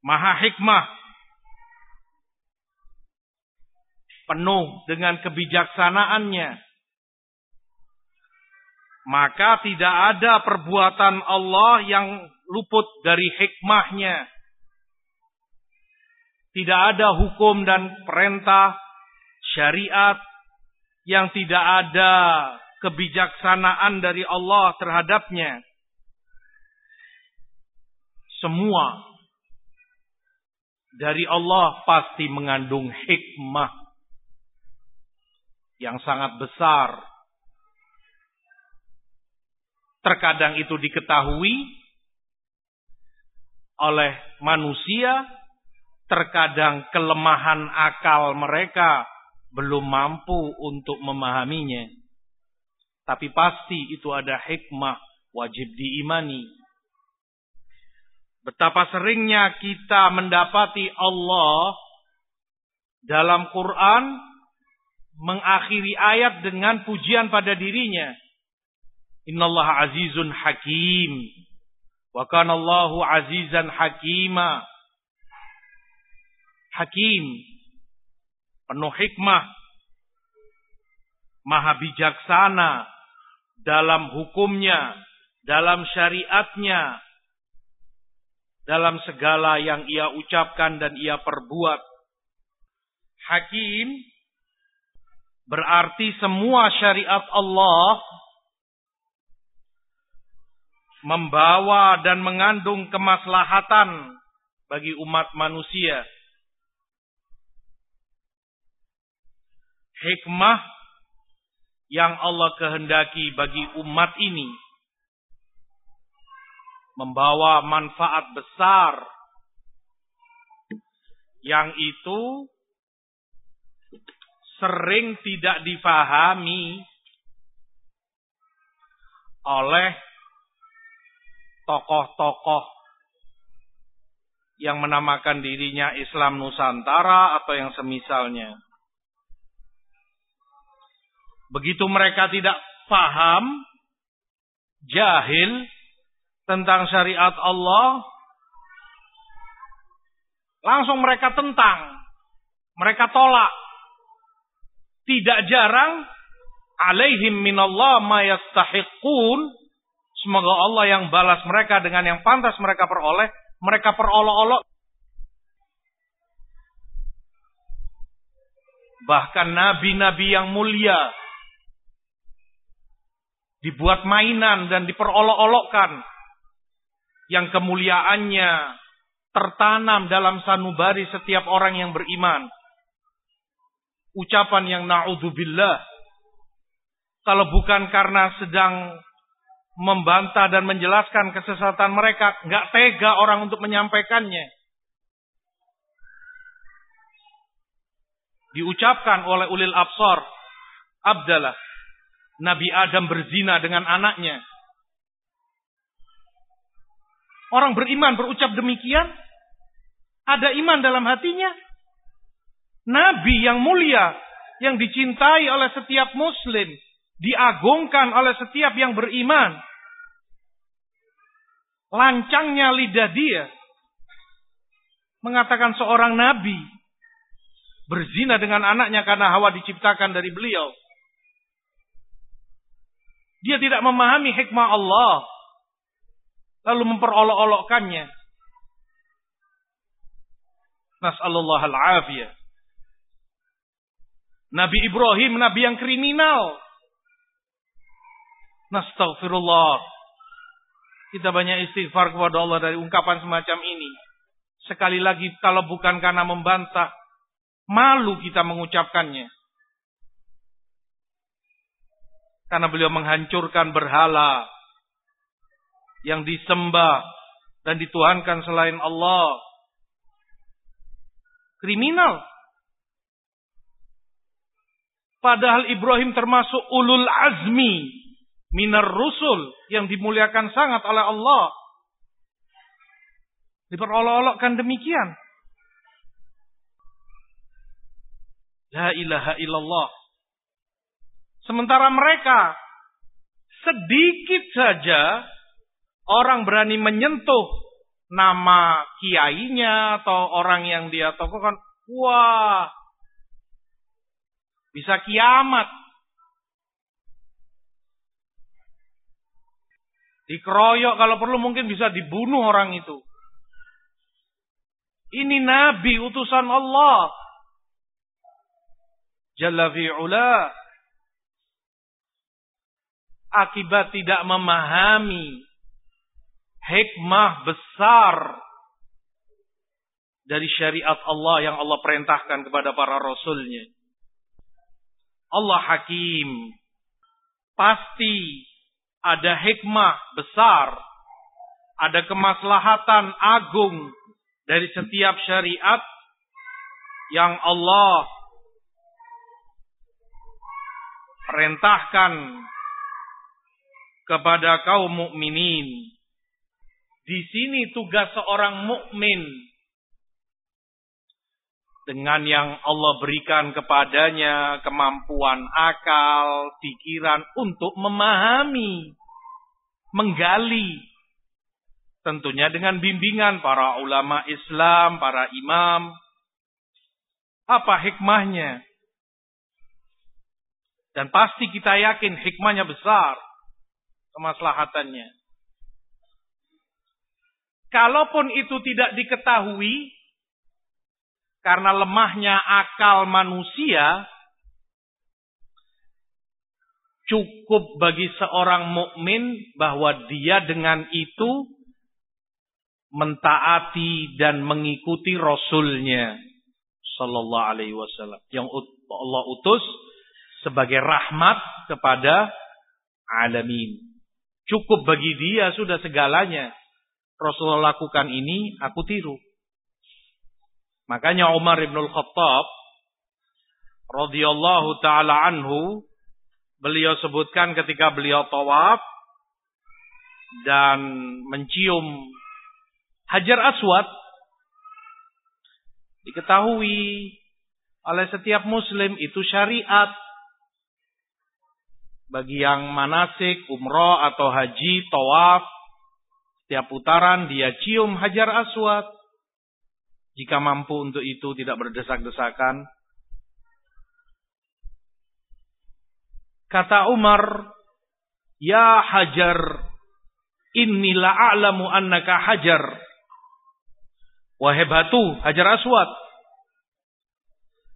Maha hikmah. Penuh dengan kebijaksanaannya maka tidak ada perbuatan Allah yang luput dari hikmahnya. Tidak ada hukum dan perintah syariat yang tidak ada kebijaksanaan dari Allah terhadapnya. Semua dari Allah pasti mengandung hikmah yang sangat besar Terkadang itu diketahui oleh manusia, terkadang kelemahan akal mereka belum mampu untuk memahaminya. Tapi pasti itu ada hikmah wajib diimani. Betapa seringnya kita mendapati Allah dalam Quran mengakhiri ayat dengan pujian pada dirinya. Innallaha azizun hakim. Wa kana Allahu azizan hakima. Hakim. Penuh hikmah. maha bijaksana dalam hukumnya, dalam syariatnya, dalam segala yang ia ucapkan dan ia perbuat. Hakim berarti semua syariat Allah membawa dan mengandung kemaslahatan bagi umat manusia. Hikmah yang Allah kehendaki bagi umat ini membawa manfaat besar yang itu sering tidak difahami oleh tokoh-tokoh yang menamakan dirinya Islam Nusantara atau yang semisalnya. Begitu mereka tidak paham, jahil, tentang syariat Allah, langsung mereka tentang, mereka tolak. Tidak jarang alaihim minallah ma yastahiqun. Semoga Allah yang balas mereka dengan yang pantas mereka peroleh, mereka perolok-olok. Bahkan nabi-nabi yang mulia dibuat mainan dan diperolok-olokkan yang kemuliaannya tertanam dalam sanubari setiap orang yang beriman. Ucapan yang na'udzubillah. Kalau bukan karena sedang membantah dan menjelaskan kesesatan mereka, nggak tega orang untuk menyampaikannya. Diucapkan oleh ulil absor, Abdallah, Nabi Adam berzina dengan anaknya. Orang beriman berucap demikian. Ada iman dalam hatinya. Nabi yang mulia. Yang dicintai oleh setiap muslim. Diagungkan oleh setiap yang beriman. Lancangnya lidah dia. Mengatakan seorang nabi. Berzina dengan anaknya karena hawa diciptakan dari beliau. Dia tidak memahami hikmah Allah lalu memperolok-olokkannya. Nas'alullah al-afiyah. Nabi Ibrahim, Nabi yang kriminal. Nastaghfirullah. Kita banyak istighfar kepada Allah dari ungkapan semacam ini. Sekali lagi, kalau bukan karena membantah, malu kita mengucapkannya. Karena beliau menghancurkan berhala, yang disembah dan dituhankan selain Allah. Kriminal. Padahal Ibrahim termasuk ulul azmi minar rusul yang dimuliakan sangat oleh Allah. Diperolok-olokkan demikian. La ilaha illallah. Sementara mereka sedikit saja orang berani menyentuh nama kiainya atau orang yang dia tokohkan, wah, bisa kiamat. Dikeroyok kalau perlu mungkin bisa dibunuh orang itu. Ini nabi utusan Allah. Jalla fi'ula. Akibat tidak memahami hikmah besar dari syariat Allah yang Allah perintahkan kepada para rasulnya. Allah hakim. Pasti ada hikmah besar. Ada kemaslahatan agung dari setiap syariat yang Allah perintahkan kepada kaum mukminin di sini tugas seorang mukmin dengan yang Allah berikan kepadanya kemampuan akal, pikiran untuk memahami, menggali. Tentunya dengan bimbingan para ulama Islam, para imam. Apa hikmahnya? Dan pasti kita yakin hikmahnya besar. Kemaslahatannya. Kalaupun itu tidak diketahui, karena lemahnya akal manusia, cukup bagi seorang mukmin bahwa dia dengan itu mentaati dan mengikuti Rasulnya Sallallahu Alaihi Wasallam yang Allah utus sebagai rahmat kepada alamin. Cukup bagi dia sudah segalanya. Rasulullah lakukan ini, aku tiru. Makanya Umar ibn al-Khattab radhiyallahu taala anhu beliau sebutkan ketika beliau tawaf dan mencium Hajar Aswad diketahui oleh setiap muslim itu syariat bagi yang manasik, umroh atau haji, tawaf setiap putaran dia cium hajar aswad. Jika mampu untuk itu tidak berdesak-desakan. Kata Umar, Ya hajar, inilah a'lamu annaka hajar. Wahai batu, hajar aswad.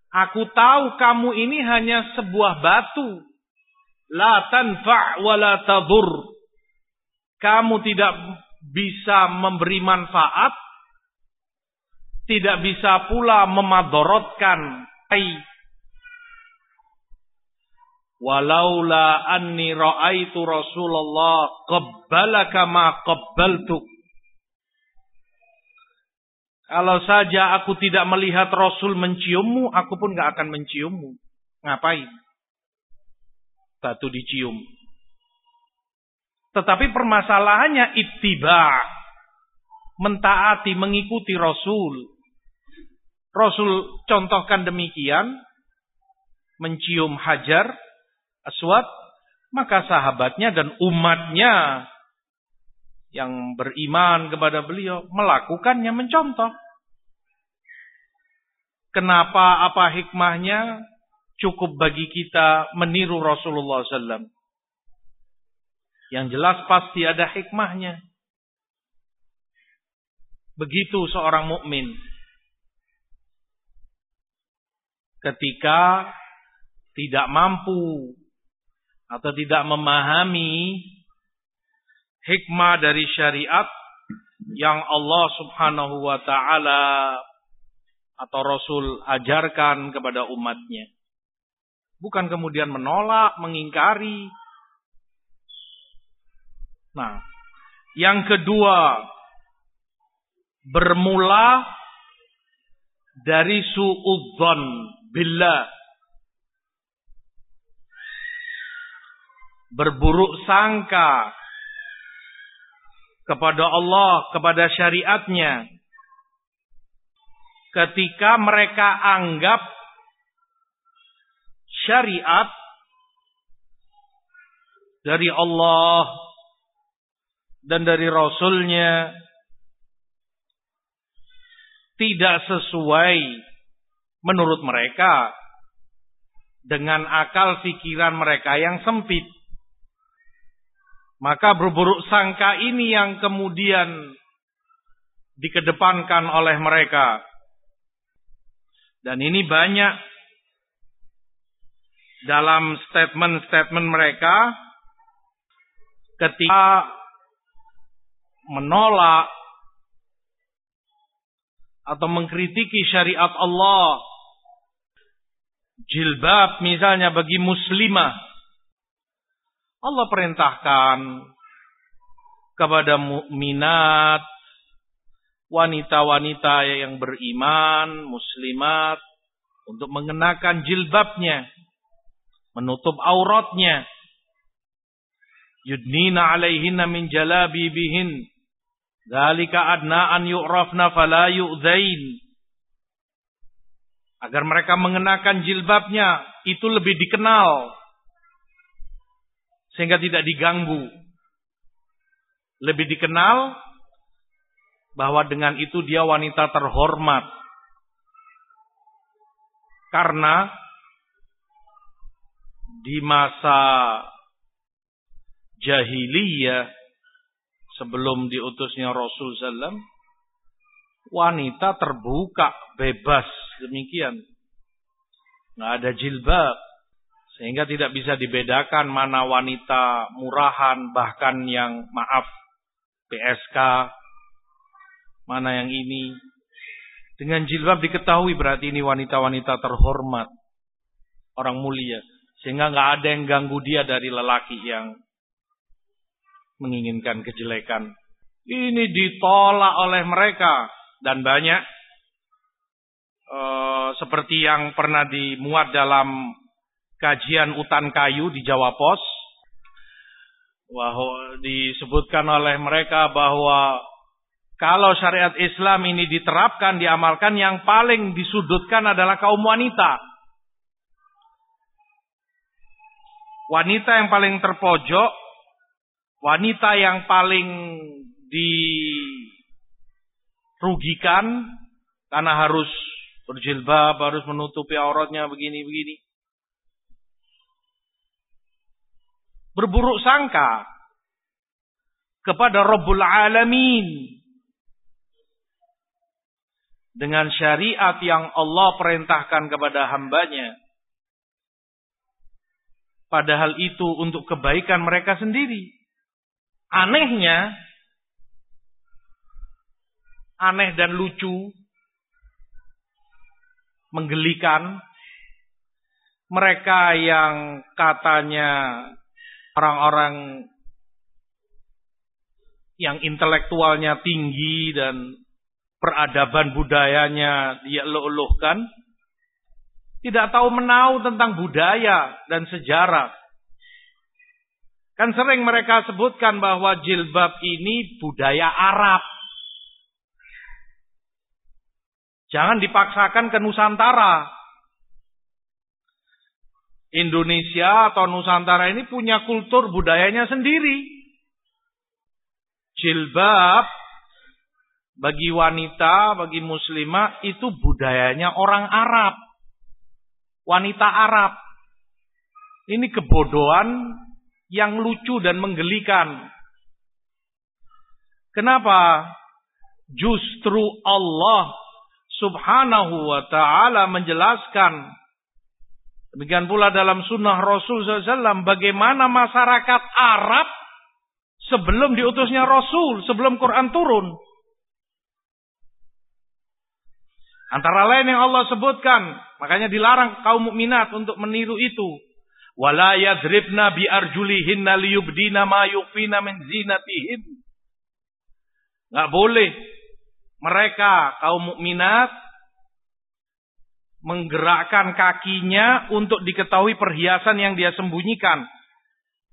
Aku tahu kamu ini hanya sebuah batu. La tanfa' wa la tadur. Kamu tidak bisa memberi manfaat, tidak bisa pula memadorotkan. Walaula anni ra'aitu Rasulullah qabbalaka ma qabbaltuk. Kalau saja aku tidak melihat Rasul menciummu, aku pun gak akan menciummu. Ngapain? Batu dicium. Tetapi permasalahannya ittiba. Mentaati, mengikuti Rasul. Rasul contohkan demikian. Mencium hajar, aswad. Maka sahabatnya dan umatnya yang beriman kepada beliau melakukannya mencontoh. Kenapa apa hikmahnya? Cukup bagi kita meniru Rasulullah SAW. Yang jelas pasti ada hikmahnya. Begitu seorang mukmin ketika tidak mampu atau tidak memahami hikmah dari syariat yang Allah Subhanahu wa taala atau Rasul ajarkan kepada umatnya. Bukan kemudian menolak, mengingkari, Nah, yang kedua bermula dari suudzon billah. Berburuk sangka kepada Allah, kepada syariatnya. Ketika mereka anggap syariat dari Allah dan dari Rasulnya tidak sesuai menurut mereka dengan akal pikiran mereka yang sempit. Maka berburuk sangka ini yang kemudian dikedepankan oleh mereka. Dan ini banyak dalam statement-statement mereka ketika menolak atau mengkritiki syariat Allah. Jilbab misalnya bagi muslimah. Allah perintahkan kepada mukminat, wanita-wanita yang beriman, muslimat untuk mengenakan jilbabnya, menutup auratnya. Yudnina alaihinna min jalabibihin Zalika adna an yu'rafna fala yu'zain. Agar mereka mengenakan jilbabnya, itu lebih dikenal. Sehingga tidak diganggu. Lebih dikenal bahwa dengan itu dia wanita terhormat. Karena di masa jahiliyah sebelum diutusnya Rasul sallam wanita terbuka bebas. Demikian. Nggak ada jilbab. Sehingga tidak bisa dibedakan mana wanita murahan bahkan yang maaf PSK mana yang ini. Dengan jilbab diketahui berarti ini wanita-wanita terhormat orang mulia. Sehingga nggak ada yang ganggu dia dari lelaki yang menginginkan kejelekan. Ini ditolak oleh mereka dan banyak uh, seperti yang pernah dimuat dalam kajian utan kayu di Jawa Pos bahwa disebutkan oleh mereka bahwa kalau syariat Islam ini diterapkan, diamalkan, yang paling disudutkan adalah kaum wanita. Wanita yang paling terpojok, wanita yang paling dirugikan karena harus berjilbab, harus menutupi auratnya begini-begini. Berburuk sangka kepada Rabbul Alamin dengan syariat yang Allah perintahkan kepada hambanya. Padahal itu untuk kebaikan mereka sendiri. Anehnya, aneh dan lucu, menggelikan, mereka yang katanya orang-orang yang intelektualnya tinggi dan peradaban budayanya dia eluh-eluhkan, tidak tahu menau tentang budaya dan sejarah. Kan sering mereka sebutkan bahwa jilbab ini budaya Arab. Jangan dipaksakan ke Nusantara. Indonesia atau Nusantara ini punya kultur budayanya sendiri. Jilbab bagi wanita, bagi muslimah itu budayanya orang Arab. Wanita Arab. Ini kebodohan yang lucu dan menggelikan. Kenapa? Justru Allah subhanahu wa ta'ala menjelaskan. Demikian pula dalam sunnah Rasul SAW. Bagaimana masyarakat Arab sebelum diutusnya Rasul, sebelum Quran turun. Antara lain yang Allah sebutkan, makanya dilarang kaum mukminat untuk meniru itu. Wala yadribna bi arjulihinna liyubdina ma zinatihin. Boleh mereka kaum mukminat menggerakkan kakinya untuk diketahui perhiasan yang dia sembunyikan.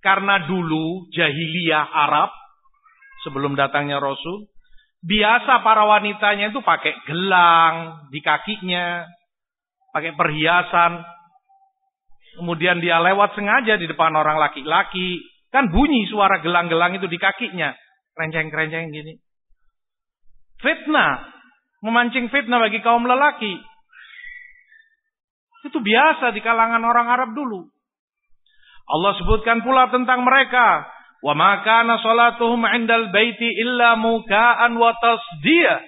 Karena dulu jahiliyah Arab sebelum datangnya Rasul Biasa para wanitanya itu pakai gelang di kakinya, pakai perhiasan. Kemudian dia lewat sengaja di depan orang laki-laki. Kan bunyi suara gelang-gelang itu di kakinya. Kerenceng-kerenceng gini. Fitnah. Memancing fitnah bagi kaum lelaki. Itu biasa di kalangan orang Arab dulu. Allah sebutkan pula tentang mereka. Wa ma kana salatuhum 'indal baiti illa muka'an wa tasdiyah.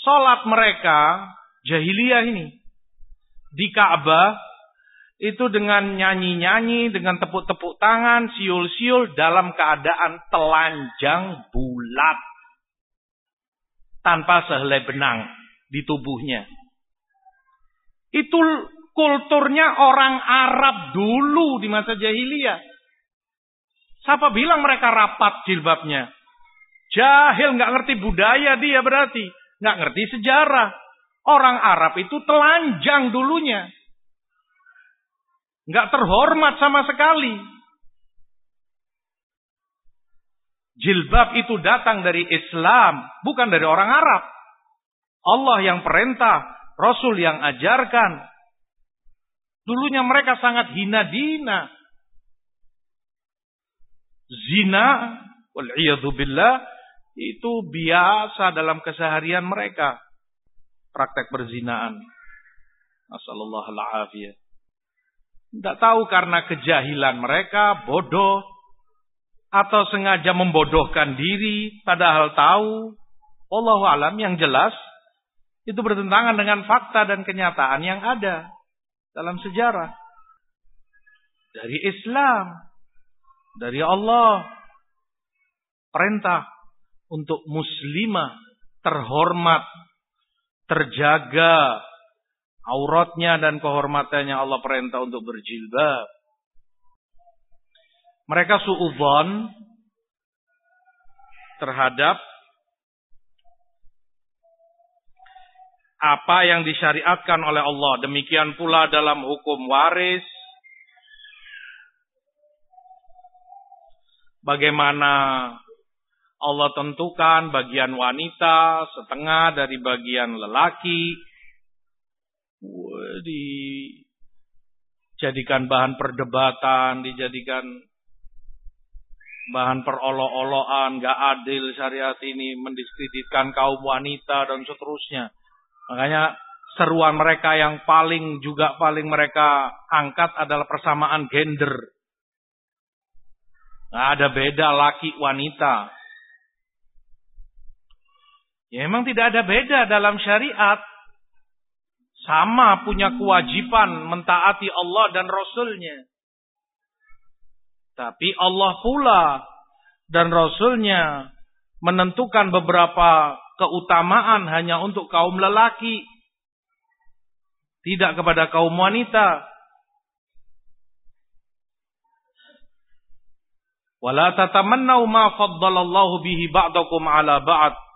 Salat mereka jahiliyah ini di Ka'bah itu dengan nyanyi-nyanyi, dengan tepuk-tepuk tangan, siul-siul dalam keadaan telanjang bulat. Tanpa sehelai benang di tubuhnya. Itu kulturnya orang Arab dulu di masa jahiliyah. Siapa bilang mereka rapat jilbabnya? Jahil nggak ngerti budaya dia berarti, nggak ngerti sejarah. Orang Arab itu telanjang dulunya, nggak terhormat sama sekali. Jilbab itu datang dari Islam, bukan dari orang Arab. Allah yang perintah, Rasul yang ajarkan. Dulunya mereka sangat hina dina zina wal billah itu biasa dalam keseharian mereka praktek berzinaan. Nasallallahu alaihi Tidak tahu karena kejahilan mereka, bodoh, atau sengaja membodohkan diri, padahal tahu. Allah alam yang jelas, itu bertentangan dengan fakta dan kenyataan yang ada dalam sejarah. Dari Islam, dari Allah, perintah untuk muslimah terhormat, terjaga auratnya dan kehormatannya Allah perintah untuk berjilbab. Mereka suudzon terhadap apa yang disyariatkan oleh Allah. Demikian pula dalam hukum waris. Bagaimana Allah tentukan bagian wanita setengah dari bagian lelaki dijadikan bahan perdebatan, dijadikan bahan perolok-olokan, gak adil syariat ini mendiskreditkan kaum wanita dan seterusnya. Makanya seruan mereka yang paling juga paling mereka angkat adalah persamaan gender. Gak ada beda laki wanita. Ya memang tidak ada beda dalam syariat. Sama punya kewajiban mentaati Allah dan Rasulnya. Tapi Allah pula dan Rasulnya menentukan beberapa keutamaan hanya untuk kaum lelaki. Tidak kepada kaum wanita. Wala tatamannau ma faddalallahu bihi ba'dakum ala ba'd.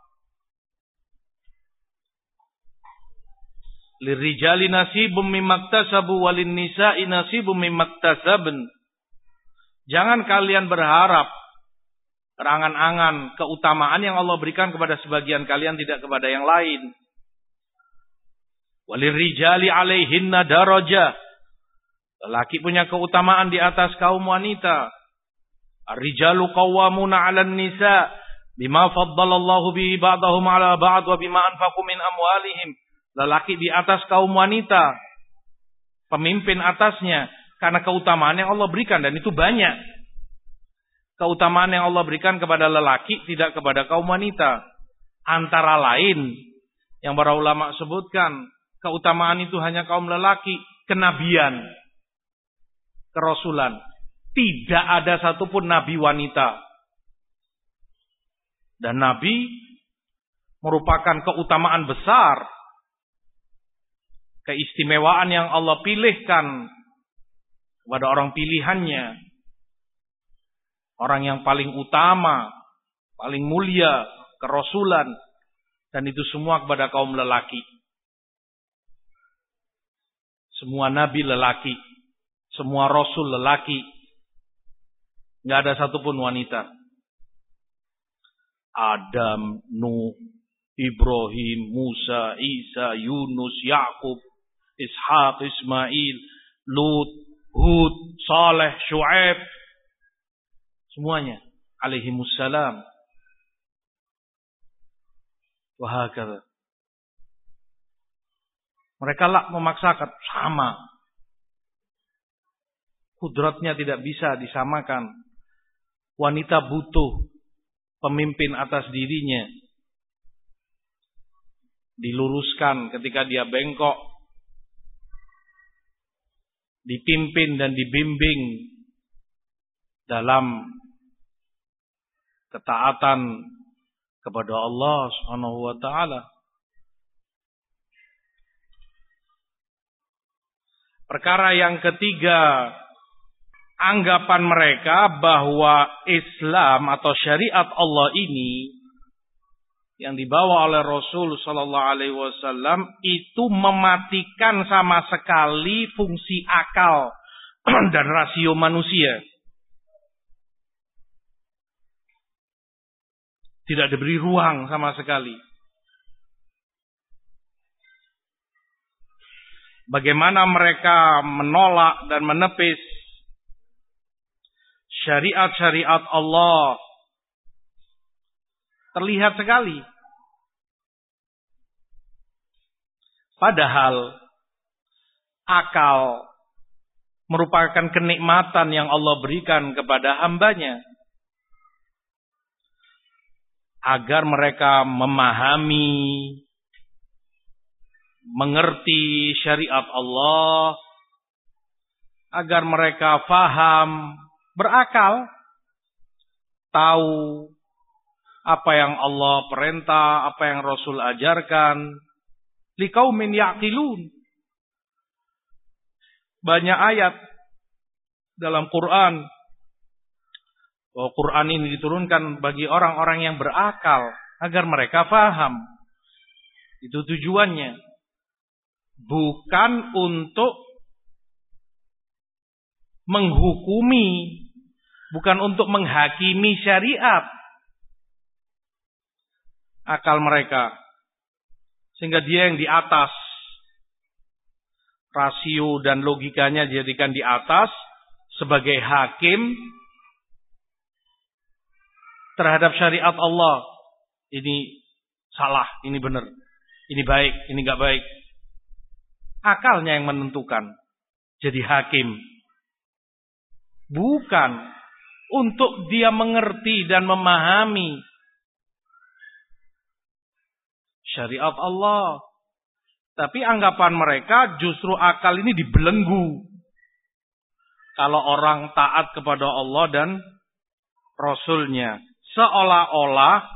Lirijali nasibum mimmaktasabu walin nisa'i nasibum mimmaktasabun. Jangan kalian berharap berangan-angan keutamaan yang Allah berikan kepada sebagian kalian tidak kepada yang lain. Walirijali alaihinna daraja. Lelaki punya keutamaan di atas kaum wanita. Ar-rijalu qawwamuna 'alan nisa bima faddalallahu bihi ba'dahum 'ala ba'd wa bima anfaqu min amwalihim. Lelaki di atas kaum wanita. Pemimpin atasnya. Karena keutamaan yang Allah berikan. Dan itu banyak. Keutamaan yang Allah berikan kepada lelaki. Tidak kepada kaum wanita. Antara lain. Yang para ulama sebutkan. Keutamaan itu hanya kaum lelaki. Kenabian. Kerasulan. Tidak ada satupun nabi wanita. Dan nabi merupakan keutamaan besar keistimewaan yang Allah pilihkan kepada orang pilihannya. Orang yang paling utama, paling mulia, kerasulan. Dan itu semua kepada kaum lelaki. Semua nabi lelaki. Semua rasul lelaki. Nggak ada satupun wanita. Adam, Nuh, Ibrahim, Musa, Isa, Yunus, Yakub, Ishaq, Ismail, Lut, Hud, Saleh, Shu'aib. Semuanya. Alaihimussalam. Wahakala. Mereka lah memaksakan. Sama. Kudratnya tidak bisa disamakan. Wanita butuh pemimpin atas dirinya. Diluruskan ketika dia bengkok dipimpin dan dibimbing dalam ketaatan kepada Allah Subhanahu wa taala. Perkara yang ketiga, anggapan mereka bahwa Islam atau syariat Allah ini yang dibawa oleh Rasul Sallallahu Alaihi Wasallam itu mematikan sama sekali fungsi akal dan rasio manusia. Tidak diberi ruang sama sekali. Bagaimana mereka menolak dan menepis syariat-syariat Allah Terlihat sekali. Padahal akal merupakan kenikmatan yang Allah berikan kepada hambanya. Agar mereka memahami, mengerti syariat Allah, agar mereka faham, berakal, tahu apa yang Allah perintah, apa yang Rasul ajarkan, liqaumin yaqilun banyak ayat dalam Quran bahwa Quran ini diturunkan bagi orang-orang yang berakal agar mereka faham. Itu tujuannya. Bukan untuk menghukumi, bukan untuk menghakimi syariat. Akal mereka. Sehingga dia yang di atas rasio dan logikanya dijadikan di atas sebagai hakim terhadap syariat Allah. Ini salah, ini benar. Ini baik, ini gak baik. Akalnya yang menentukan. Jadi hakim. Bukan untuk dia mengerti dan memahami syariat Allah. Tapi anggapan mereka justru akal ini dibelenggu. Kalau orang taat kepada Allah dan Rasulnya. Seolah-olah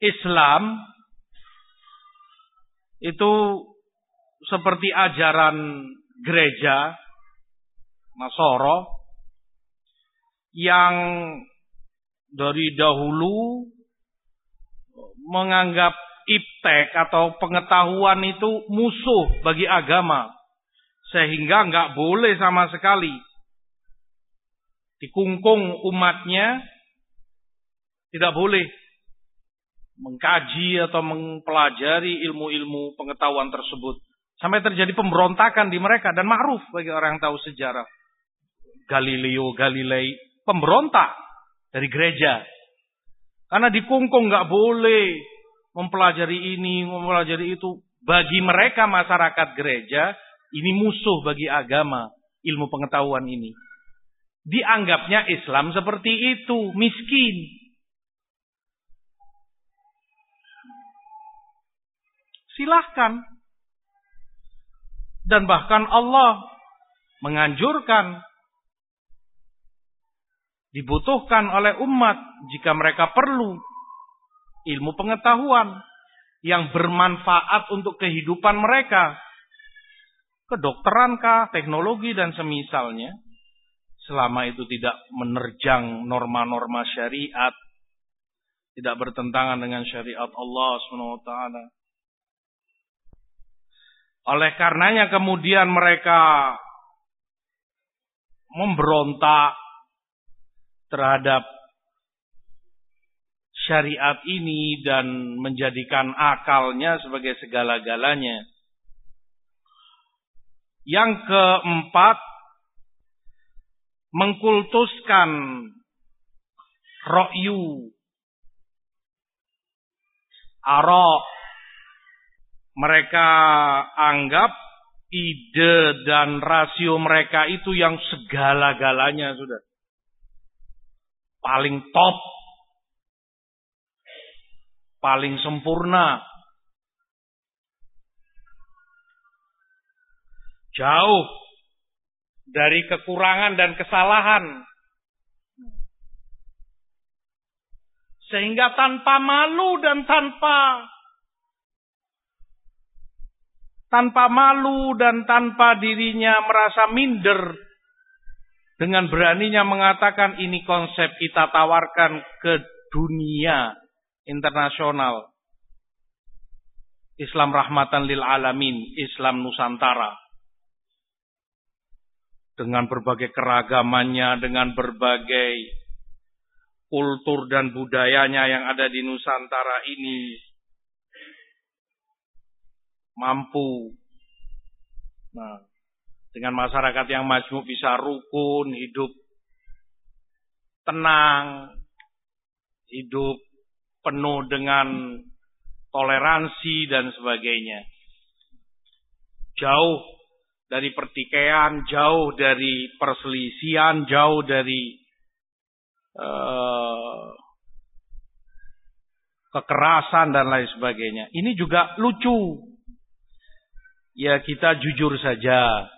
Islam itu seperti ajaran gereja Masoro yang dari dahulu menganggap iptek atau pengetahuan itu musuh bagi agama. Sehingga nggak boleh sama sekali dikungkung umatnya tidak boleh mengkaji atau mempelajari ilmu-ilmu pengetahuan tersebut sampai terjadi pemberontakan di mereka dan ma'ruf bagi orang yang tahu sejarah Galileo Galilei pemberontak dari gereja karena dikungkung nggak boleh mempelajari ini, mempelajari itu. Bagi mereka masyarakat gereja, ini musuh bagi agama, ilmu pengetahuan ini. Dianggapnya Islam seperti itu, miskin. Silahkan. Dan bahkan Allah menganjurkan dibutuhkan oleh umat jika mereka perlu ilmu pengetahuan yang bermanfaat untuk kehidupan mereka. Kedokteran kah, teknologi dan semisalnya. Selama itu tidak menerjang norma-norma syariat. Tidak bertentangan dengan syariat Allah SWT. Oleh karenanya kemudian mereka memberontak terhadap syariat ini dan menjadikan akalnya sebagai segala-galanya. Yang keempat, mengkultuskan ro'yu, arok. Mereka anggap ide dan rasio mereka itu yang segala-galanya sudah. Paling top paling sempurna. Jauh dari kekurangan dan kesalahan. Sehingga tanpa malu dan tanpa tanpa malu dan tanpa dirinya merasa minder dengan beraninya mengatakan ini konsep kita tawarkan ke dunia internasional. Islam rahmatan lil alamin, Islam Nusantara. Dengan berbagai keragamannya, dengan berbagai kultur dan budayanya yang ada di Nusantara ini mampu nah, dengan masyarakat yang majmuk bisa rukun, hidup tenang, hidup penuh dengan toleransi dan sebagainya. Jauh dari pertikaian, jauh dari perselisihan, jauh dari uh, kekerasan dan lain sebagainya. Ini juga lucu. Ya kita jujur saja.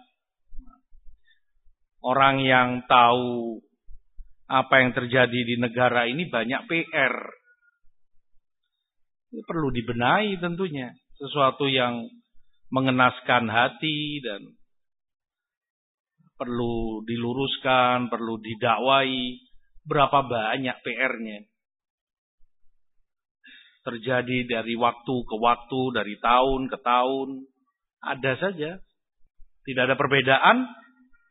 Orang yang tahu apa yang terjadi di negara ini banyak PR. Ini perlu dibenahi tentunya. Sesuatu yang mengenaskan hati dan perlu diluruskan, perlu didakwai. Berapa banyak PR-nya. Terjadi dari waktu ke waktu, dari tahun ke tahun. Ada saja. Tidak ada perbedaan.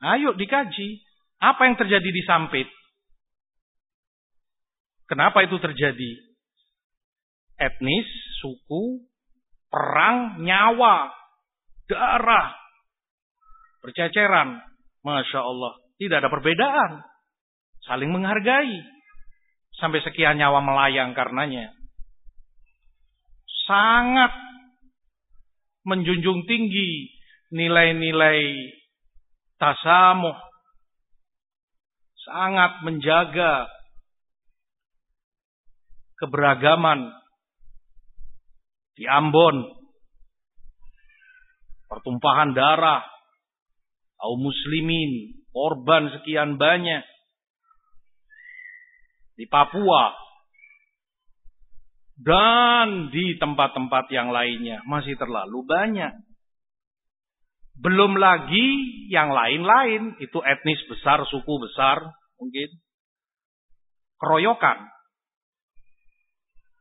Ayo dikaji. Apa yang terjadi di Sampit? Kenapa itu terjadi? Etnis, suku, perang, nyawa, darah, berceceran. Masya Allah. Tidak ada perbedaan. Saling menghargai. Sampai sekian nyawa melayang karenanya. Sangat menjunjung tinggi nilai-nilai tasamuh. Sangat menjaga keberagaman di Ambon. Pertumpahan darah kaum muslimin, korban sekian banyak di Papua dan di tempat-tempat yang lainnya masih terlalu banyak. Belum lagi yang lain-lain, itu etnis besar, suku besar, mungkin. Keroyokan.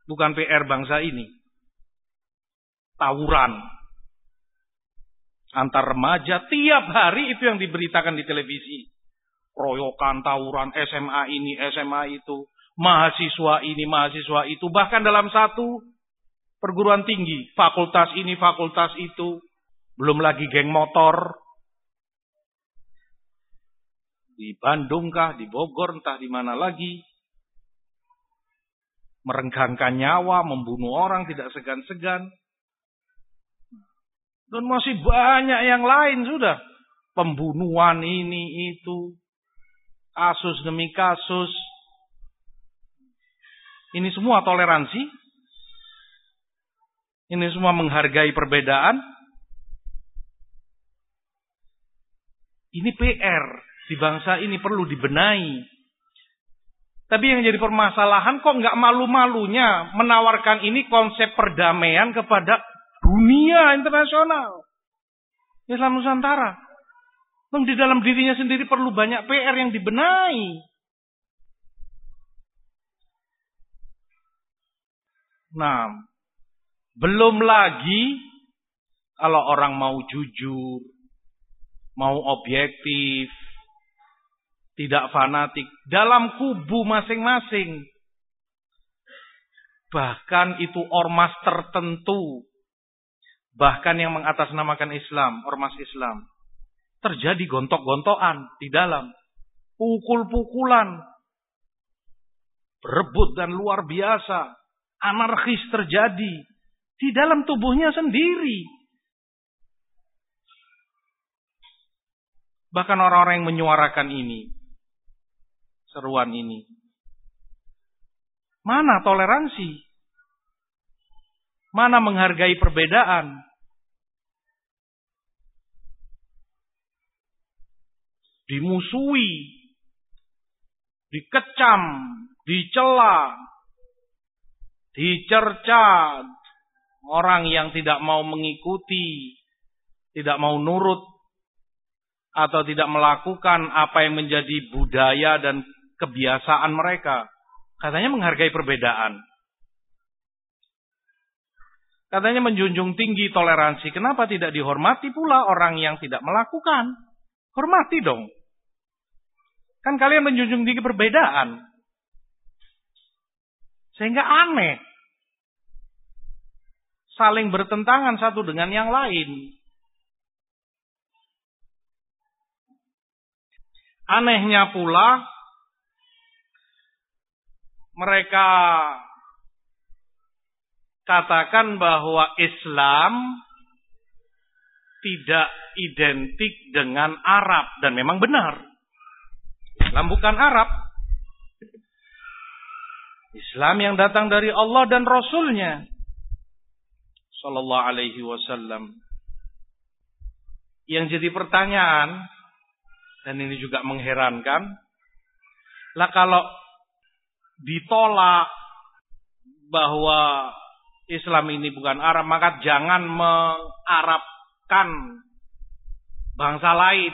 Bukan PR bangsa ini. Tawuran. Antar remaja, tiap hari itu yang diberitakan di televisi. Keroyokan, tawuran, SMA ini, SMA itu mahasiswa ini, mahasiswa itu, bahkan dalam satu perguruan tinggi, fakultas ini, fakultas itu, belum lagi geng motor. Di Bandung kah, di Bogor, entah di mana lagi. Merenggangkan nyawa, membunuh orang tidak segan-segan. Dan masih banyak yang lain sudah. Pembunuhan ini, itu. Kasus demi kasus. Ini semua toleransi. Ini semua menghargai perbedaan. Ini PR di bangsa ini perlu dibenahi. Tapi yang jadi permasalahan kok nggak malu-malunya menawarkan ini konsep perdamaian kepada dunia internasional. Islam Nusantara. Memang di dalam dirinya sendiri perlu banyak PR yang dibenahi. Nah, belum lagi kalau orang mau jujur, mau objektif, tidak fanatik dalam kubu masing-masing. Bahkan itu ormas tertentu, bahkan yang mengatasnamakan Islam, ormas Islam, terjadi gontok-gontokan di dalam, pukul-pukulan, berebut dan luar biasa anarkis terjadi di dalam tubuhnya sendiri. Bahkan orang-orang yang menyuarakan ini, seruan ini. Mana toleransi? Mana menghargai perbedaan? Dimusuhi, dikecam, dicela, dicerca orang yang tidak mau mengikuti, tidak mau nurut atau tidak melakukan apa yang menjadi budaya dan kebiasaan mereka. Katanya menghargai perbedaan. Katanya menjunjung tinggi toleransi. Kenapa tidak dihormati pula orang yang tidak melakukan? Hormati dong. Kan kalian menjunjung tinggi perbedaan. Sehingga aneh. Saling bertentangan satu dengan yang lain. Anehnya pula, mereka katakan bahwa Islam tidak identik dengan Arab dan memang benar. Islam bukan Arab. Islam yang datang dari Allah dan Rasulnya. Sallallahu alaihi wasallam. Yang jadi pertanyaan, dan ini juga mengherankan, lah kalau ditolak bahwa Islam ini bukan Arab, maka jangan mengarabkan bangsa lain.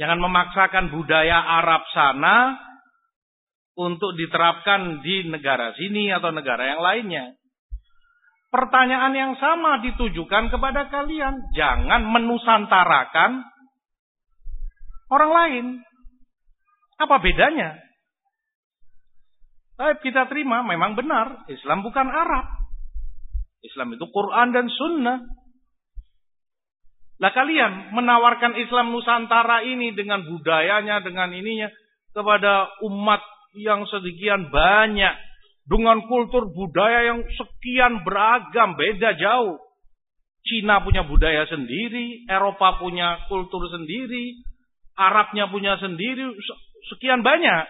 Jangan memaksakan budaya Arab sana untuk diterapkan di negara sini atau negara yang lainnya. Pertanyaan yang sama ditujukan kepada kalian. Jangan menusantarakan orang lain. Apa bedanya? Tapi kita terima memang benar. Islam bukan Arab. Islam itu Quran dan Sunnah. Lah kalian menawarkan Islam Nusantara ini dengan budayanya, dengan ininya kepada umat yang sedemikian banyak dengan kultur budaya yang sekian beragam, beda jauh. Cina punya budaya sendiri, Eropa punya kultur sendiri, Arabnya punya sendiri, sekian banyak.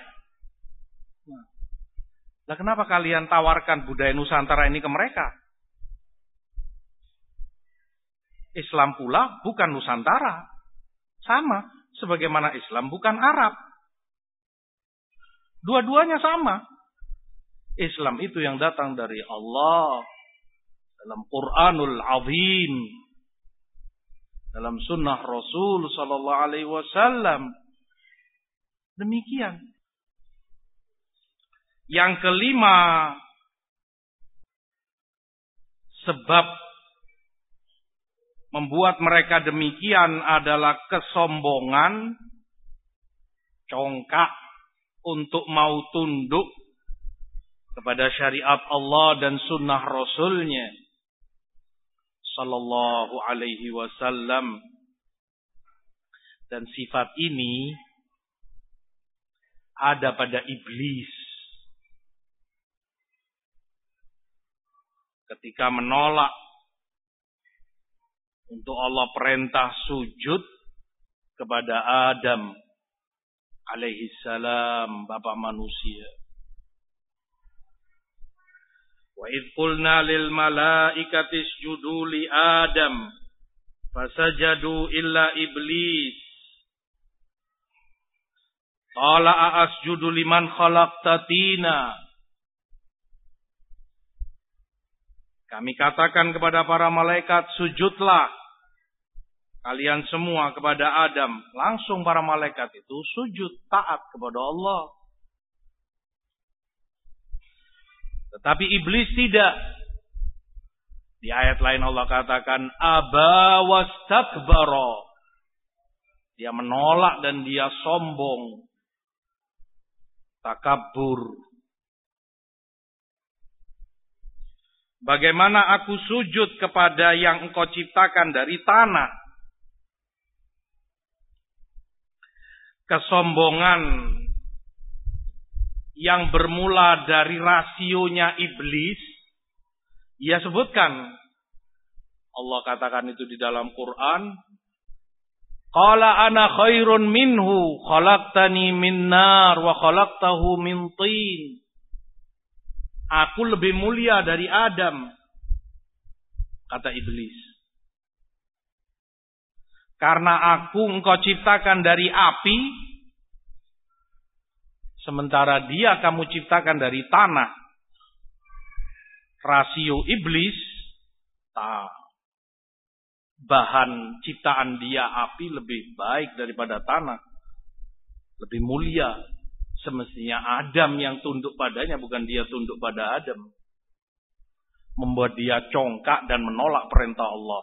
Nah, kenapa kalian tawarkan budaya Nusantara ini ke mereka? Islam pula bukan Nusantara. Sama. Sebagaimana Islam bukan Arab. Dua-duanya sama. Islam itu yang datang dari Allah. Dalam Quranul Azim. Dalam sunnah Rasul Sallallahu Alaihi Wasallam. Demikian. Yang kelima. Sebab membuat mereka demikian adalah kesombongan, congkak untuk mau tunduk kepada syariat Allah dan sunnah Rasulnya sallallahu alaihi wasallam dan sifat ini ada pada iblis ketika menolak untuk Allah perintah sujud kepada Adam alaihi salam bapak manusia. Wa idh qulna lil malaikati isjudu li Adam fasajadu illa iblis. Qala asjudu liman khalaqta tina. Kami katakan kepada para malaikat sujudlah kalian semua kepada Adam, langsung para malaikat itu sujud taat kepada Allah. Tetapi iblis tidak. Di ayat lain Allah katakan aba. Dia menolak dan dia sombong. Takabur. Bagaimana aku sujud kepada yang engkau ciptakan dari tanah kesombongan yang bermula dari rasionya iblis, ia sebutkan. Allah katakan itu di dalam Quran. Qala ana khairun minhu khalaqtani min nar wa khalaqtahu min tin. Aku lebih mulia dari Adam. Kata iblis. Karena aku engkau ciptakan dari api, sementara dia kamu ciptakan dari tanah. Rasio iblis, bahan ciptaan dia api lebih baik daripada tanah. Lebih mulia. Semestinya Adam yang tunduk padanya, bukan dia tunduk pada Adam. Membuat dia congkak dan menolak perintah Allah.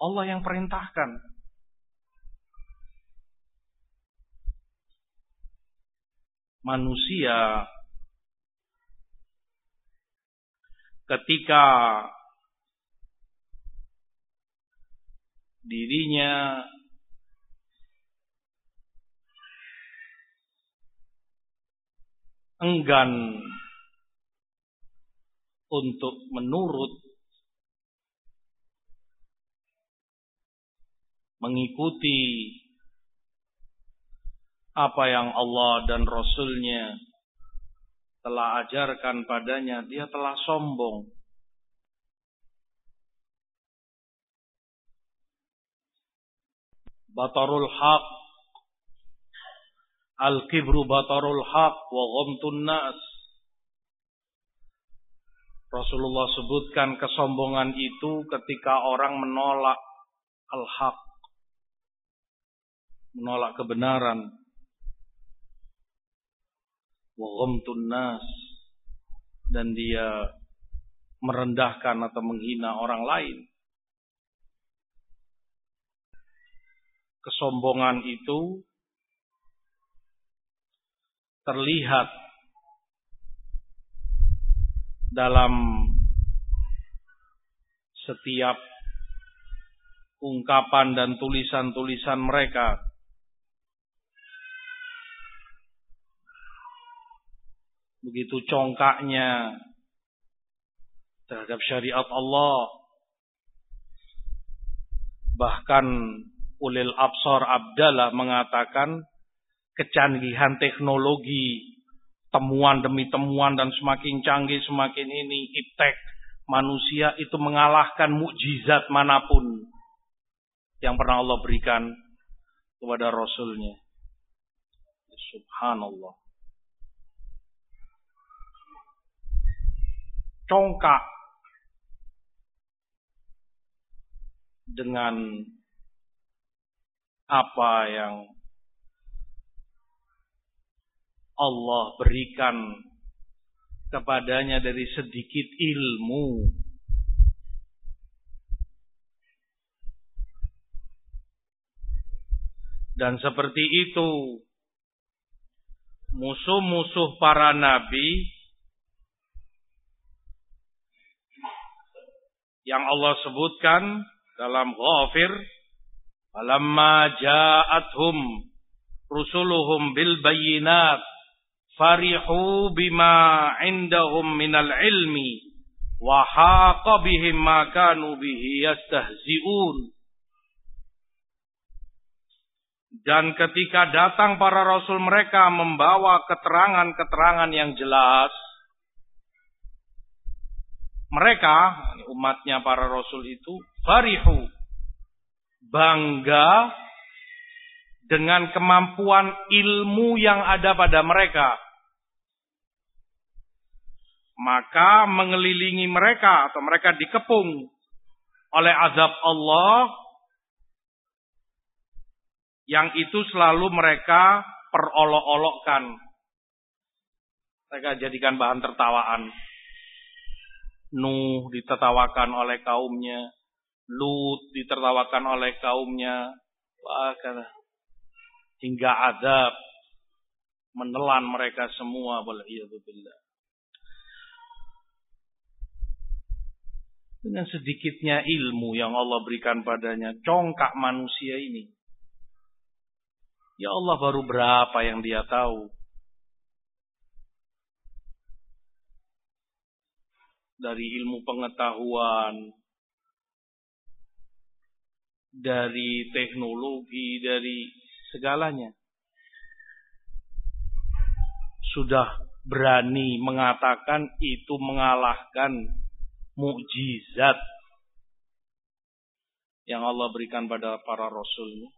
Allah yang perintahkan. Manusia ketika dirinya enggan untuk menurut mengikuti apa yang Allah dan Rasulnya telah ajarkan padanya, dia telah sombong. Batarul haq. Al-kibru batarul haq wa ghamtun nas. Rasulullah sebutkan kesombongan itu ketika orang menolak al-haq. Menolak kebenaran wa dan dia merendahkan atau menghina orang lain. Kesombongan itu terlihat dalam setiap ungkapan dan tulisan-tulisan mereka begitu congkaknya terhadap syariat Allah. Bahkan Ulil Absar Abdallah mengatakan kecanggihan teknologi, temuan demi temuan dan semakin canggih semakin ini iptek manusia itu mengalahkan mukjizat mana pun yang pernah Allah berikan kepada Rasulnya. Subhanallah. Congkak dengan apa yang Allah berikan kepadanya dari sedikit ilmu. Dan seperti itu, musuh-musuh para nabi yang Allah sebutkan dalam Ghafir falamma ja'atuhum rusuluhum bil bayyinat farihu bima indahum minal ilmi wa haqa bihim ma kanu bihi yastahzi'un. Dan ketika datang para rasul mereka membawa keterangan-keterangan yang jelas mereka umatnya para rasul itu farihu bangga dengan kemampuan ilmu yang ada pada mereka. Maka mengelilingi mereka atau mereka dikepung oleh azab Allah yang itu selalu mereka perolok-olokkan. Mereka jadikan bahan tertawaan Nuh ditertawakan oleh kaumnya, Lut ditertawakan oleh kaumnya, bahkan hingga azab menelan mereka semua billah. Dengan sedikitnya ilmu yang Allah berikan padanya, congkak manusia ini. Ya Allah baru berapa yang dia tahu. Dari ilmu pengetahuan, dari teknologi, dari segalanya. Sudah berani mengatakan itu mengalahkan mukjizat yang Allah berikan pada para rasulnya.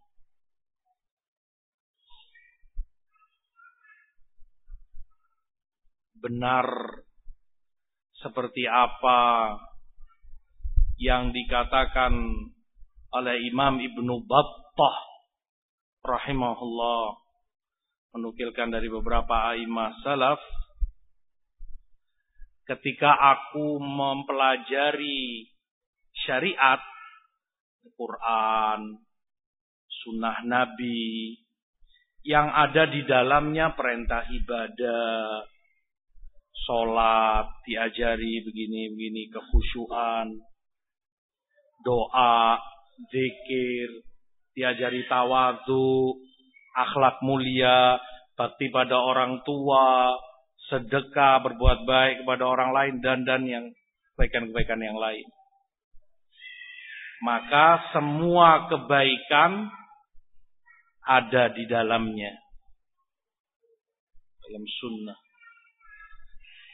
Benar seperti apa yang dikatakan oleh Imam Ibnu Battah rahimahullah menukilkan dari beberapa aimah salaf. Ketika aku mempelajari syariat Quran sunnah Nabi yang ada di dalamnya perintah ibadah sholat, diajari begini-begini, kekhusyuan, doa, zikir, diajari tawadu, akhlak mulia, bakti pada orang tua, sedekah, berbuat baik kepada orang lain, dan dan yang kebaikan-kebaikan yang lain. maka semua kebaikan ada di dalamnya. Dalam sunnah.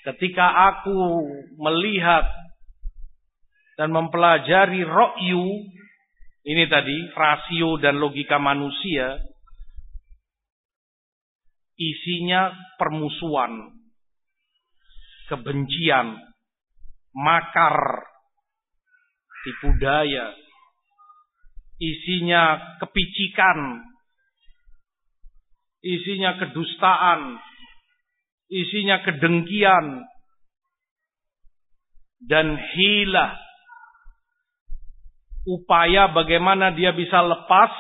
Ketika aku melihat dan mempelajari ro'yu, ini tadi rasio dan logika manusia, isinya permusuhan, kebencian, makar, tipu daya, isinya kepicikan, isinya kedustaan, isinya kedengkian, dan hilah. Upaya bagaimana dia bisa lepas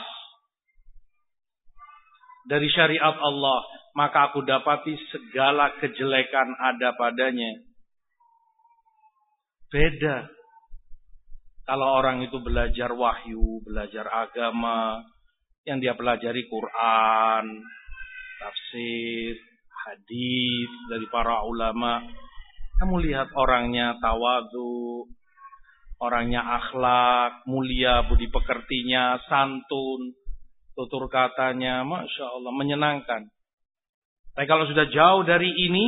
dari syariat Allah. Maka aku dapati segala kejelekan ada padanya. Beda. Kalau orang itu belajar wahyu, belajar agama, yang dia pelajari Quran, tafsir, hadis dari para ulama. Kamu lihat orangnya tawadu, orangnya akhlak, mulia, budi pekertinya, santun, tutur katanya, masya Allah, menyenangkan. Tapi kalau sudah jauh dari ini,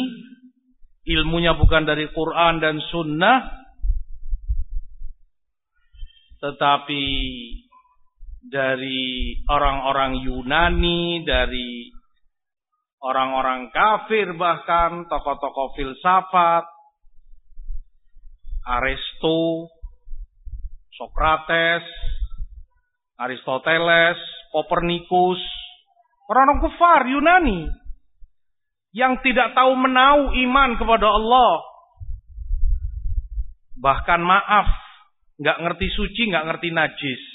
ilmunya bukan dari Quran dan Sunnah, tetapi dari orang-orang Yunani, dari orang-orang kafir bahkan tokoh-tokoh filsafat Aristo Sokrates Aristoteles Kopernikus orang-orang kafir Yunani yang tidak tahu menau iman kepada Allah. Bahkan maaf nggak ngerti suci nggak ngerti najis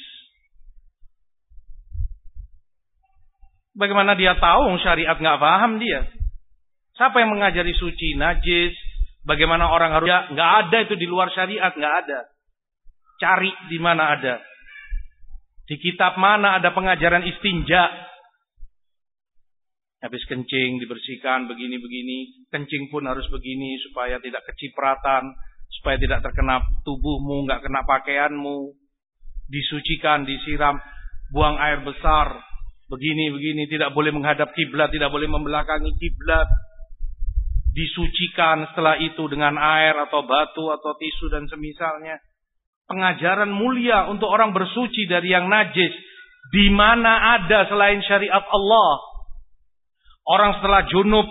Bagaimana dia tahu syariat nggak paham dia? Siapa yang mengajari suci, najis? Bagaimana orang harus? Ya, nggak ada itu di luar syariat, nggak ada. Cari di mana ada. Di kitab mana ada pengajaran istinja? Habis kencing dibersihkan begini-begini, kencing pun harus begini supaya tidak kecipratan, supaya tidak terkena tubuhmu, nggak kena pakaianmu. Disucikan, disiram, buang air besar, begini begini tidak boleh menghadap kiblat, tidak boleh membelakangi kiblat. Disucikan setelah itu dengan air atau batu atau tisu dan semisalnya. Pengajaran mulia untuk orang bersuci dari yang najis. Di mana ada selain syariat Allah? Orang setelah junub,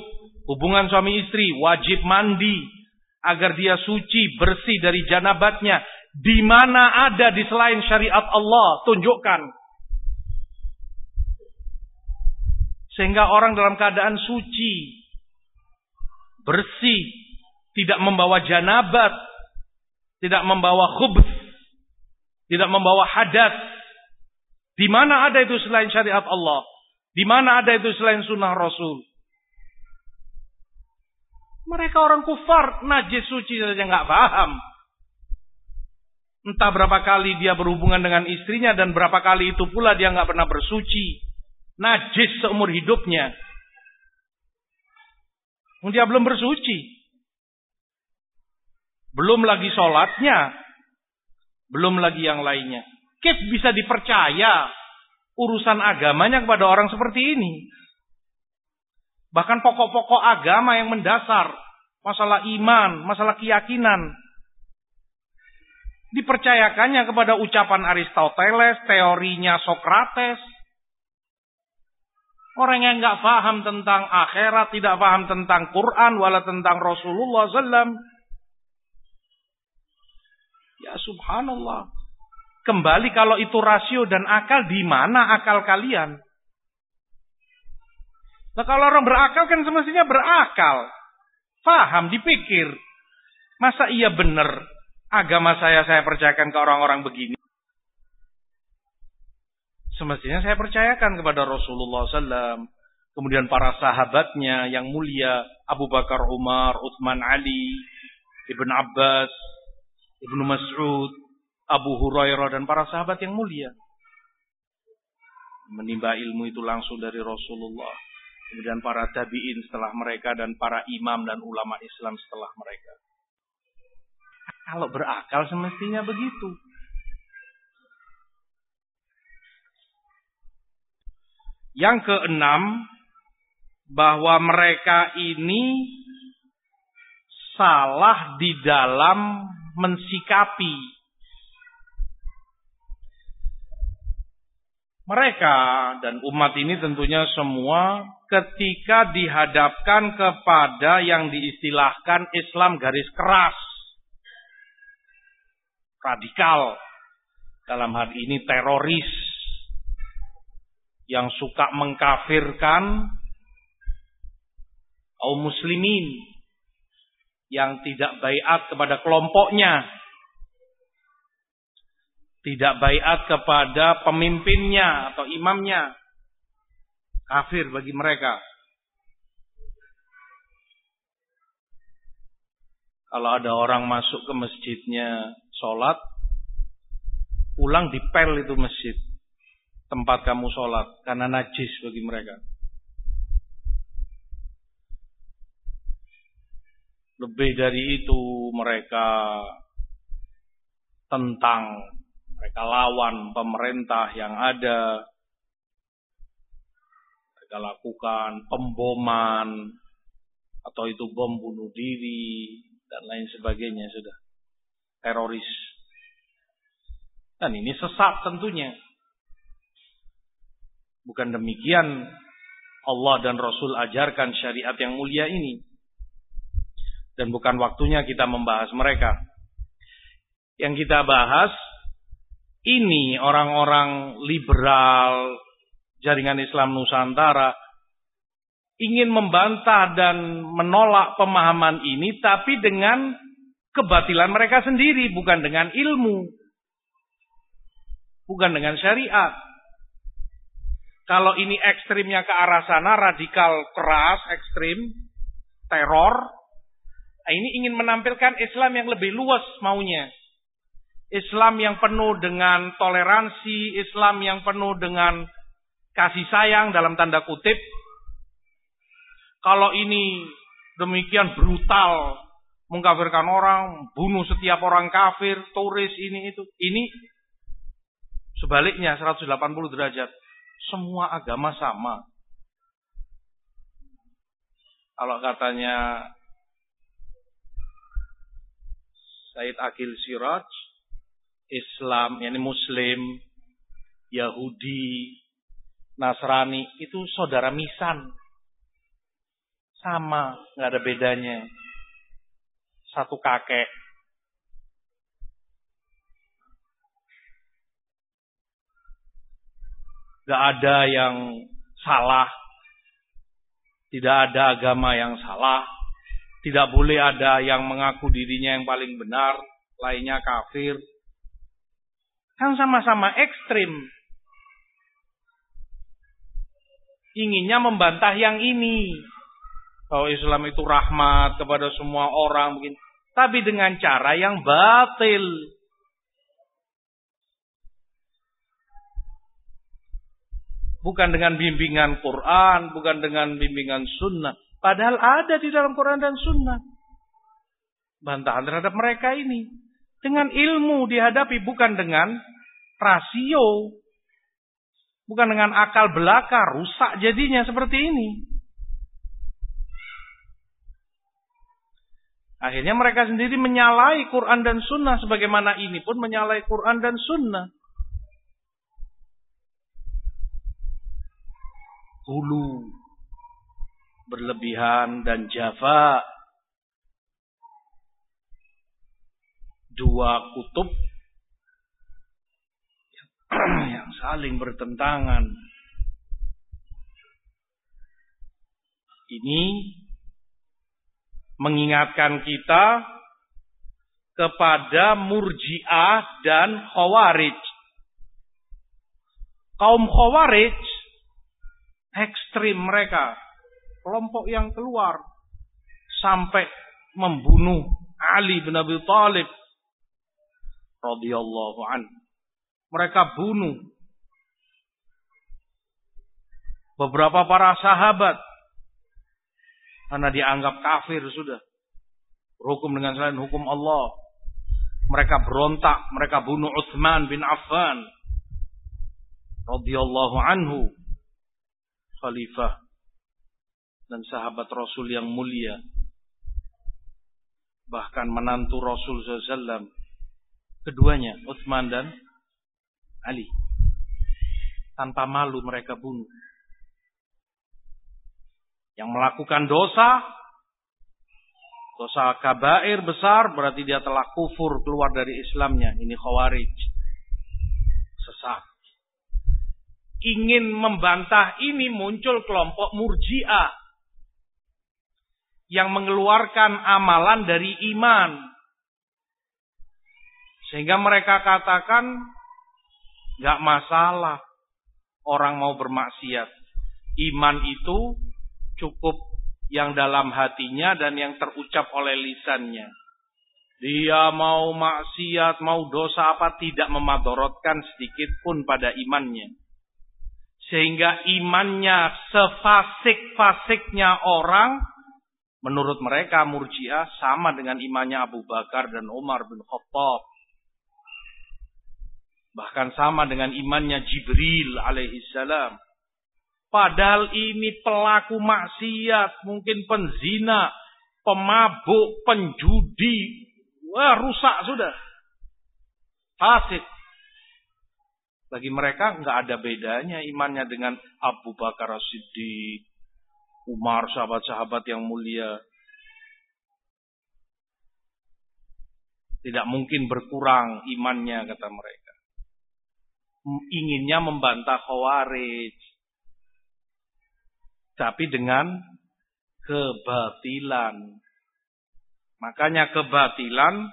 hubungan suami istri, wajib mandi agar dia suci, bersih dari janabatnya. Di mana ada di selain syariat Allah? Tunjukkan. Sehingga orang dalam keadaan suci, bersih, tidak membawa janabat, tidak membawa khubs, tidak membawa hadas. Di mana ada itu selain syariat Allah? Di mana ada itu selain sunnah Rasul? Mereka orang kufar, najis suci saja nggak paham. Entah berapa kali dia berhubungan dengan istrinya dan berapa kali itu pula dia nggak pernah bersuci najis seumur hidupnya. Dia belum bersuci. Belum lagi sholatnya. Belum lagi yang lainnya. Kif bisa dipercaya urusan agamanya kepada orang seperti ini. Bahkan pokok-pokok agama yang mendasar. Masalah iman, masalah keyakinan. Dipercayakannya kepada ucapan Aristoteles, teorinya Sokrates, Orang yang nggak paham tentang akhirat, tidak paham tentang Quran, wala tentang Rasulullah SAW. Ya subhanallah. Kembali kalau itu rasio dan akal, di mana akal kalian? Nah kalau orang berakal kan semestinya berakal. Paham, dipikir. Masa iya benar agama saya saya percayakan ke orang-orang begini? Semestinya saya percayakan kepada Rasulullah SAW. Kemudian para sahabatnya yang mulia. Abu Bakar, Umar, Uthman, Ali, Ibn Abbas, Ibn Mas'ud, Abu Hurairah dan para sahabat yang mulia. Menimba ilmu itu langsung dari Rasulullah. Kemudian para tabi'in setelah mereka dan para imam dan ulama Islam setelah mereka. Kalau berakal semestinya begitu. Yang keenam, bahwa mereka ini salah di dalam mensikapi. Mereka dan umat ini tentunya semua ketika dihadapkan kepada yang diistilahkan Islam garis keras. Radikal. Dalam hal ini teroris yang suka mengkafirkan kaum muslimin yang tidak bayat kepada kelompoknya tidak bayat kepada pemimpinnya atau imamnya kafir bagi mereka. Kalau ada orang masuk ke masjidnya sholat pulang dipel itu masjid tempat kamu sholat karena najis bagi mereka. Lebih dari itu mereka tentang mereka lawan pemerintah yang ada. Mereka lakukan pemboman atau itu bom bunuh diri dan lain sebagainya sudah teroris. Dan ini sesat tentunya. Bukan demikian Allah dan Rasul ajarkan syariat yang mulia ini. Dan bukan waktunya kita membahas mereka. Yang kita bahas ini orang-orang liberal jaringan Islam Nusantara ingin membantah dan menolak pemahaman ini tapi dengan kebatilan mereka sendiri bukan dengan ilmu bukan dengan syariat kalau ini ekstrimnya ke arah sana, radikal keras, ekstrim, teror, ini ingin menampilkan Islam yang lebih luas maunya. Islam yang penuh dengan toleransi, Islam yang penuh dengan kasih sayang dalam tanda kutip. Kalau ini demikian brutal, mengkafirkan orang, bunuh setiap orang kafir, turis ini itu. Ini sebaliknya 180 derajat semua agama sama. Kalau katanya Said Akil Siraj, Islam, yakni Muslim, Yahudi, Nasrani, itu saudara misan. Sama, nggak ada bedanya. Satu kakek. Gak ada yang salah. Tidak ada agama yang salah. Tidak boleh ada yang mengaku dirinya yang paling benar. Lainnya kafir. Kan sama-sama ekstrim. Inginnya membantah yang ini. Bahwa Islam itu rahmat kepada semua orang. Mungkin. Tapi dengan cara yang batil. Bukan dengan bimbingan Quran, bukan dengan bimbingan sunnah. Padahal ada di dalam Quran dan sunnah. Bantahan terhadap mereka ini. Dengan ilmu dihadapi, bukan dengan rasio. Bukan dengan akal belaka, rusak jadinya seperti ini. Akhirnya mereka sendiri menyalahi Quran dan Sunnah. Sebagaimana ini pun menyalahi Quran dan Sunnah. Hulu berlebihan dan jafa dua kutub yang saling bertentangan. Ini mengingatkan kita kepada murjiah dan khawarij. Kaum khawarij ekstrim mereka. Kelompok yang keluar sampai membunuh Ali bin Abi Thalib radhiyallahu an. Mereka bunuh beberapa para sahabat karena dianggap kafir sudah. Berhukum dengan selain hukum Allah. Mereka berontak, mereka bunuh Utsman bin Affan radhiyallahu anhu khalifah dan sahabat Rasul yang mulia bahkan menantu Rasul SAW keduanya Utsman dan Ali. Tanpa malu mereka bunuh. Yang melakukan dosa dosa kabair besar berarti dia telah kufur keluar dari Islamnya. Ini khawarij. Sesat ingin membantah ini muncul kelompok murjiah yang mengeluarkan amalan dari iman sehingga mereka katakan nggak masalah orang mau bermaksiat iman itu cukup yang dalam hatinya dan yang terucap oleh lisannya. Dia mau maksiat, mau dosa apa tidak memadorotkan sedikit pun pada imannya. Sehingga imannya sefasik-fasiknya orang, menurut mereka murjiah sama dengan imannya Abu Bakar dan Umar bin Khattab. Bahkan sama dengan imannya Jibril alaihissalam. Padahal ini pelaku maksiat, mungkin penzina, pemabuk, penjudi. Wah, rusak sudah. Fasik. Bagi mereka nggak ada bedanya imannya dengan Abu Bakar Siddiq, Umar, sahabat-sahabat yang mulia. Tidak mungkin berkurang imannya kata mereka. Inginnya membantah Khawarij tapi dengan kebatilan. Makanya kebatilan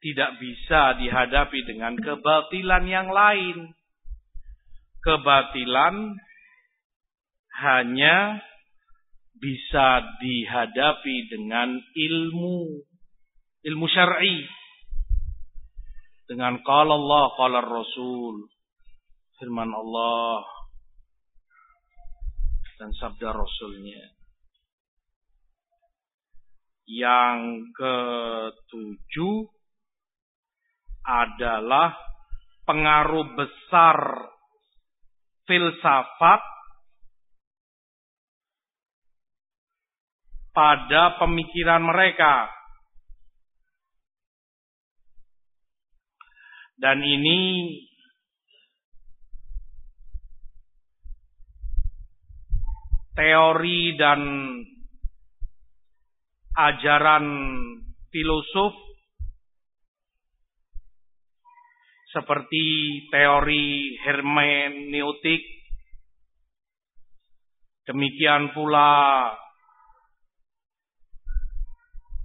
tidak bisa dihadapi dengan kebatilan yang lain. Kebatilan hanya bisa dihadapi dengan ilmu ilmu syar'i dengan qala Allah qala Rasul firman Allah dan sabda Rasulnya. Yang ketujuh adalah pengaruh besar filsafat pada pemikiran mereka. Dan ini teori dan ajaran filosof seperti teori hermeneutik demikian pula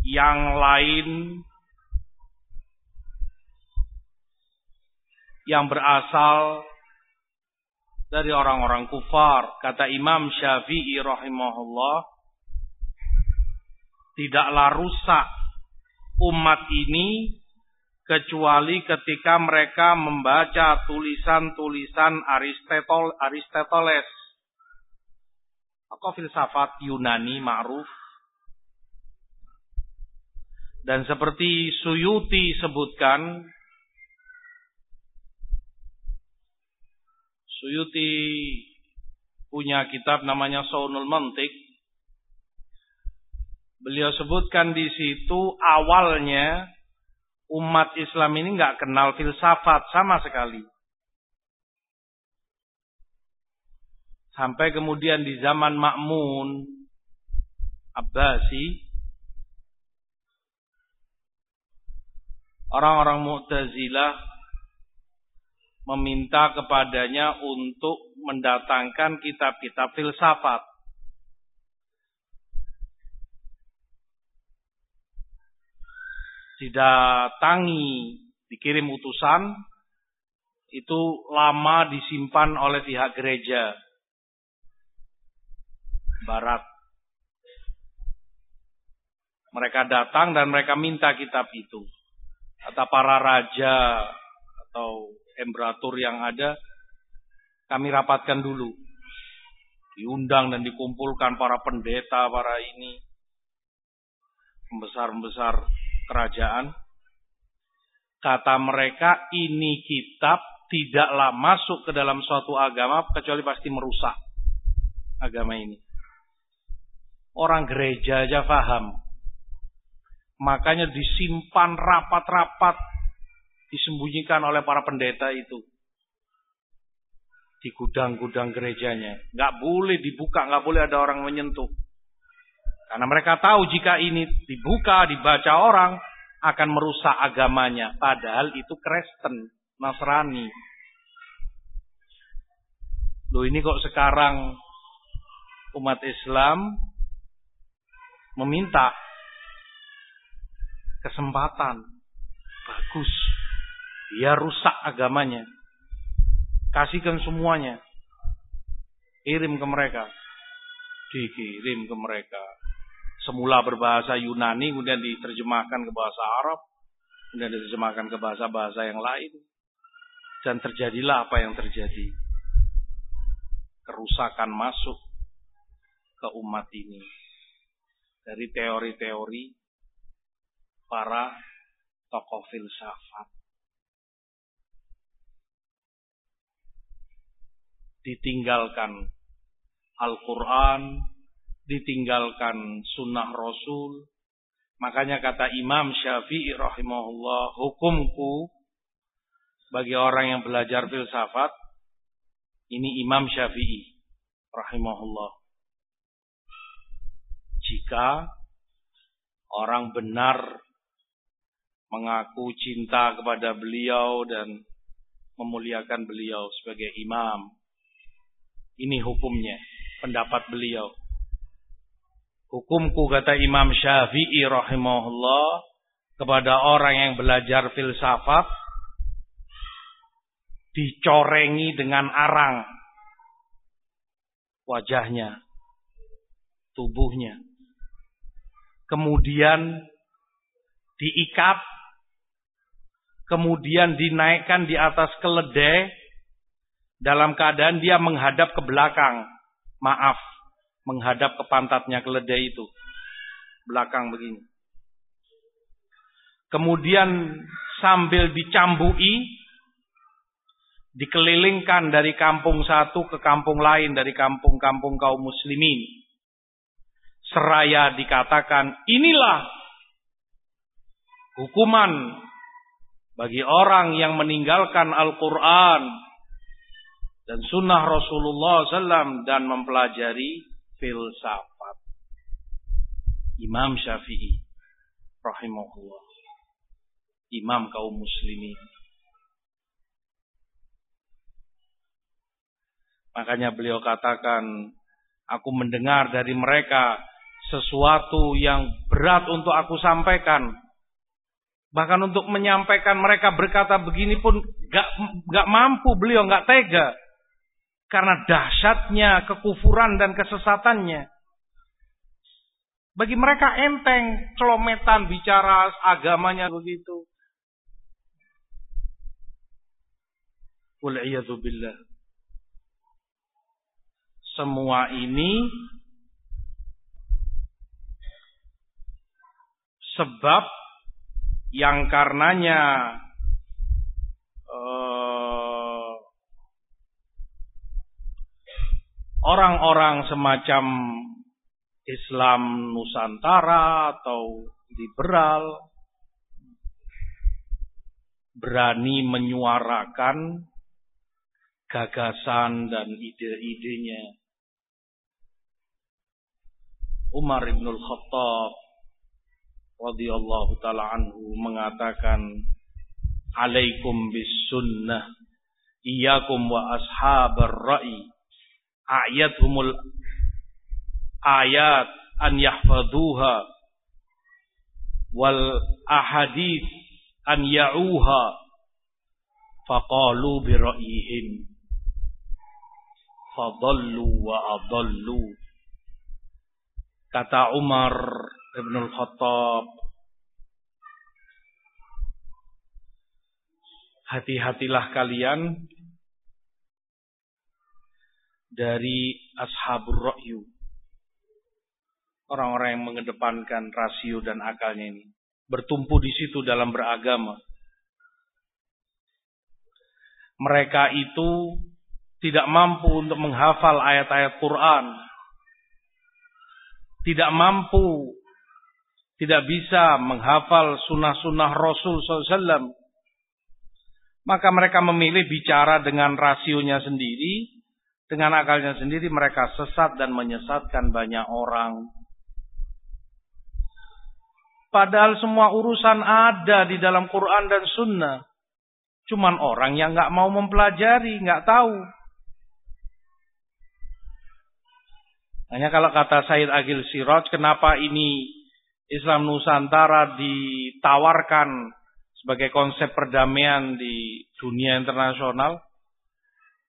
yang lain yang berasal dari orang-orang kufar. Kata Imam Syafi'i rahimahullah, tidaklah rusak umat ini kecuali ketika mereka membaca tulisan-tulisan Aristoteles atau filsafat Yunani ma'ruf dan seperti Suyuti sebutkan Suyuti punya kitab namanya Saunul Mantik. Beliau sebutkan di situ awalnya umat Islam ini nggak kenal filsafat sama sekali. Sampai kemudian di zaman Makmun Abbasi orang-orang Mu'tazilah meminta kepadanya untuk mendatangkan kitab-kitab filsafat. Didatangi, dikirim utusan, itu lama disimpan oleh pihak gereja barat. Mereka datang dan mereka minta kitab itu. Kata para raja atau emperatur yang ada kami rapatkan dulu. Diundang dan dikumpulkan para pendeta, para ini pembesar-pembesar kerajaan. Kata mereka, ini kitab tidaklah masuk ke dalam suatu agama kecuali pasti merusak. agama ini. Orang gereja aja paham. Makanya disimpan rapat-rapat disembunyikan oleh para pendeta itu di gudang-gudang gerejanya. Nggak boleh dibuka, nggak boleh ada orang menyentuh. Karena mereka tahu jika ini dibuka, dibaca orang, akan merusak agamanya. Padahal itu Kristen, Nasrani. Loh ini kok sekarang umat Islam meminta kesempatan. Bagus. Dia rusak agamanya. Kasihkan semuanya. Kirim ke mereka. Dikirim ke mereka semula berbahasa Yunani kemudian diterjemahkan ke bahasa Arab, kemudian diterjemahkan ke bahasa-bahasa yang lain. Dan terjadilah apa yang terjadi. Kerusakan masuk ke umat ini. Dari teori-teori para tokoh filsafat. Ditinggalkan Al-Quran, ditinggalkan sunnah Rasul. Makanya kata Imam Syafi'i rahimahullah, hukumku bagi orang yang belajar filsafat, ini Imam Syafi'i rahimahullah. Jika orang benar mengaku cinta kepada beliau dan memuliakan beliau sebagai imam. Ini hukumnya, pendapat beliau. Hukumku kata Imam Syafi'i rahimahullah kepada orang yang belajar filsafat dicorengi dengan arang wajahnya, tubuhnya. Kemudian diikat, kemudian dinaikkan di atas keledai dalam keadaan dia menghadap ke belakang. Maaf, menghadap ke pantatnya keledai itu. Belakang begini. Kemudian sambil dicambui, dikelilingkan dari kampung satu ke kampung lain, dari kampung-kampung kaum muslimin. Seraya dikatakan, inilah hukuman bagi orang yang meninggalkan Al-Quran dan sunnah Rasulullah SAW dan mempelajari filsafat. Imam Syafi'i rahimahullah. Imam kaum muslimin. Makanya beliau katakan, aku mendengar dari mereka sesuatu yang berat untuk aku sampaikan. Bahkan untuk menyampaikan mereka berkata begini pun gak, gak mampu beliau, gak tega. Karena dahsyatnya kekufuran dan kesesatannya. Bagi mereka enteng, celometan bicara agamanya begitu. billah. Semua ini sebab yang karenanya orang-orang semacam Islam Nusantara atau liberal berani menyuarakan gagasan dan ide-idenya. Umar ibn al-Khattab radhiyallahu taala anhu mengatakan alaikum bis sunnah iyyakum wa ashabar ra'i ayathumul ayat an yahfaduha wal ahadith an ya'uha faqalu bi ra'yihim fadallu wa adallu kata Umar Ibn al-Khattab hati-hatilah kalian dari ashabur ra'yu. Orang-orang yang mengedepankan rasio dan akalnya ini. Bertumpu di situ dalam beragama. Mereka itu tidak mampu untuk menghafal ayat-ayat Quran. tidak mampu, tidak bisa menghafal sunnah-sunnah Rasul SAW, maka mereka memilih bicara dengan rasionya sendiri, dengan akalnya sendiri mereka sesat dan menyesatkan banyak orang. Padahal semua urusan ada di dalam Quran dan Sunnah. Cuman orang yang nggak mau mempelajari, nggak tahu. Hanya kalau kata Said Agil Siraj, kenapa ini Islam Nusantara ditawarkan sebagai konsep perdamaian di dunia internasional?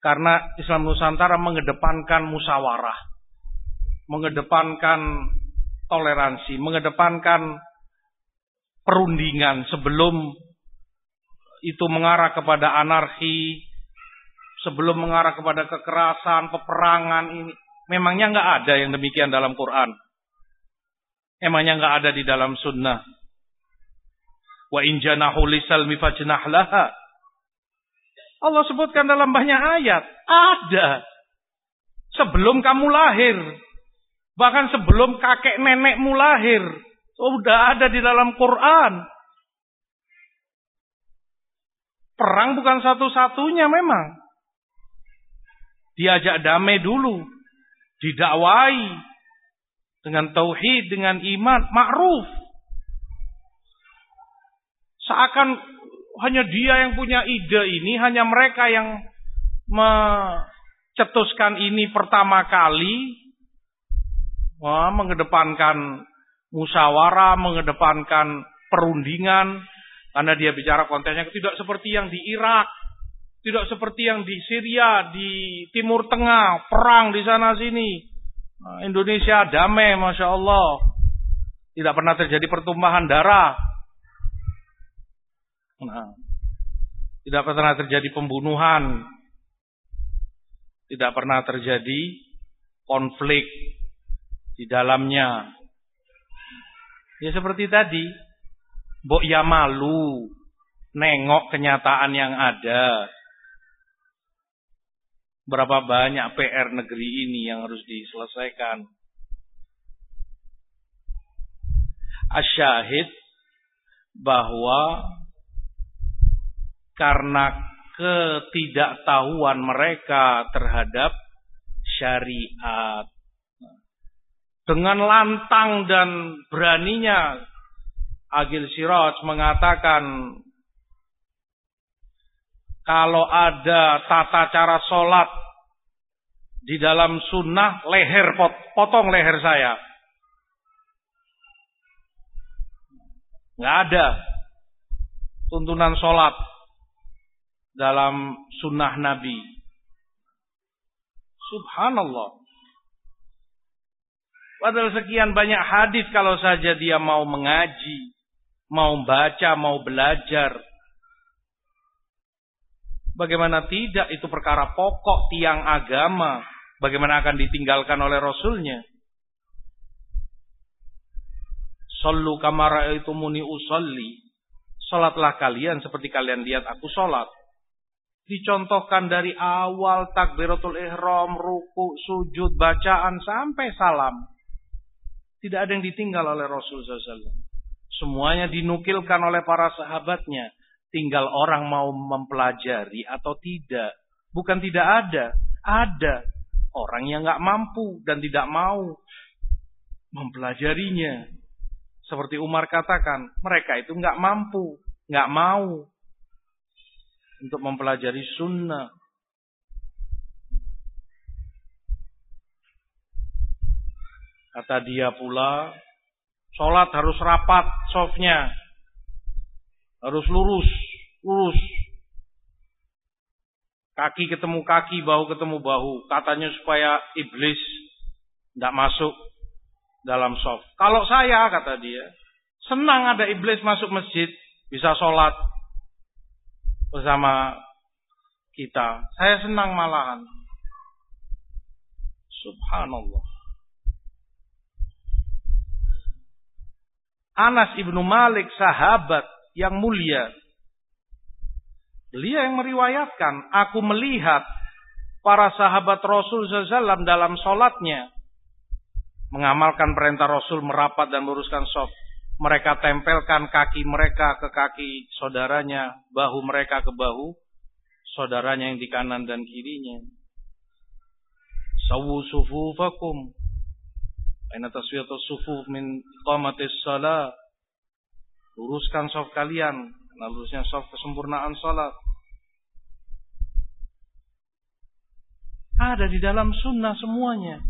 Karena Islam Nusantara mengedepankan musyawarah, mengedepankan toleransi, mengedepankan perundingan sebelum itu mengarah kepada anarki, sebelum mengarah kepada kekerasan, peperangan ini. Memangnya nggak ada yang demikian dalam Quran? Emangnya nggak ada di dalam sunnah? Wa in janahu lisalmi fajnah laha. Allah sebutkan dalam banyak ayat. Ada. Sebelum kamu lahir. Bahkan sebelum kakek nenekmu lahir. Sudah ada di dalam Quran. Perang bukan satu-satunya memang. Diajak damai dulu. Didakwai. Dengan tauhid, dengan iman. Ma'ruf. Seakan hanya dia yang punya ide ini. Hanya mereka yang mencetuskan ini pertama kali. Mengedepankan musyawarah, mengedepankan perundingan, karena dia bicara kontennya tidak seperti yang di Irak, tidak seperti yang di Syria, di Timur Tengah, perang di sana sini. Nah, Indonesia damai, masya Allah, tidak pernah terjadi pertumpahan darah. Nah, tidak pernah terjadi pembunuhan, tidak pernah terjadi konflik di dalamnya. Ya seperti tadi. Mbok ya malu. Nengok kenyataan yang ada. Berapa banyak PR negeri ini yang harus diselesaikan. Asyahid bahwa karena ketidaktahuan mereka terhadap syariat dengan lantang dan beraninya Agil Siraj mengatakan kalau ada tata cara sholat di dalam sunnah leher potong leher saya. Nggak ada tuntunan sholat dalam sunnah Nabi. Subhanallah. Padahal sekian banyak hadis kalau saja dia mau mengaji, mau baca, mau belajar. Bagaimana tidak itu perkara pokok tiang agama. Bagaimana akan ditinggalkan oleh Rasulnya. Sallu kamara itu muni usalli. Salatlah kalian seperti kalian lihat aku salat. Dicontohkan dari awal takbiratul ihram, ruku, sujud, bacaan sampai salam. Tidak ada yang ditinggal oleh Rasul SAW. Semuanya dinukilkan oleh para sahabatnya. Tinggal orang mau mempelajari atau tidak. Bukan tidak ada. Ada. Orang yang nggak mampu dan tidak mau mempelajarinya. Seperti Umar katakan, mereka itu nggak mampu, nggak mau untuk mempelajari sunnah. Kata dia pula, sholat harus rapat softnya. Harus lurus, lurus. Kaki ketemu kaki, bahu ketemu bahu. Katanya supaya iblis tidak masuk dalam soft. Kalau saya, kata dia, senang ada iblis masuk masjid, bisa sholat bersama kita. Saya senang malahan. Subhanallah. Anas ibnu Malik sahabat yang mulia. Beliau yang meriwayatkan, aku melihat para sahabat Rasul SAW dalam sholatnya. mengamalkan perintah Rasul merapat dan meluruskan soft. Mereka tempelkan kaki mereka ke kaki saudaranya, bahu mereka ke bahu saudaranya yang di kanan dan kirinya. Sawu sufufakum. Aina taswiyatus sufuf min iqamatis salat. Luruskan soft kalian. Karena lurusnya soft kesempurnaan salat. Ada di dalam sunnah semuanya.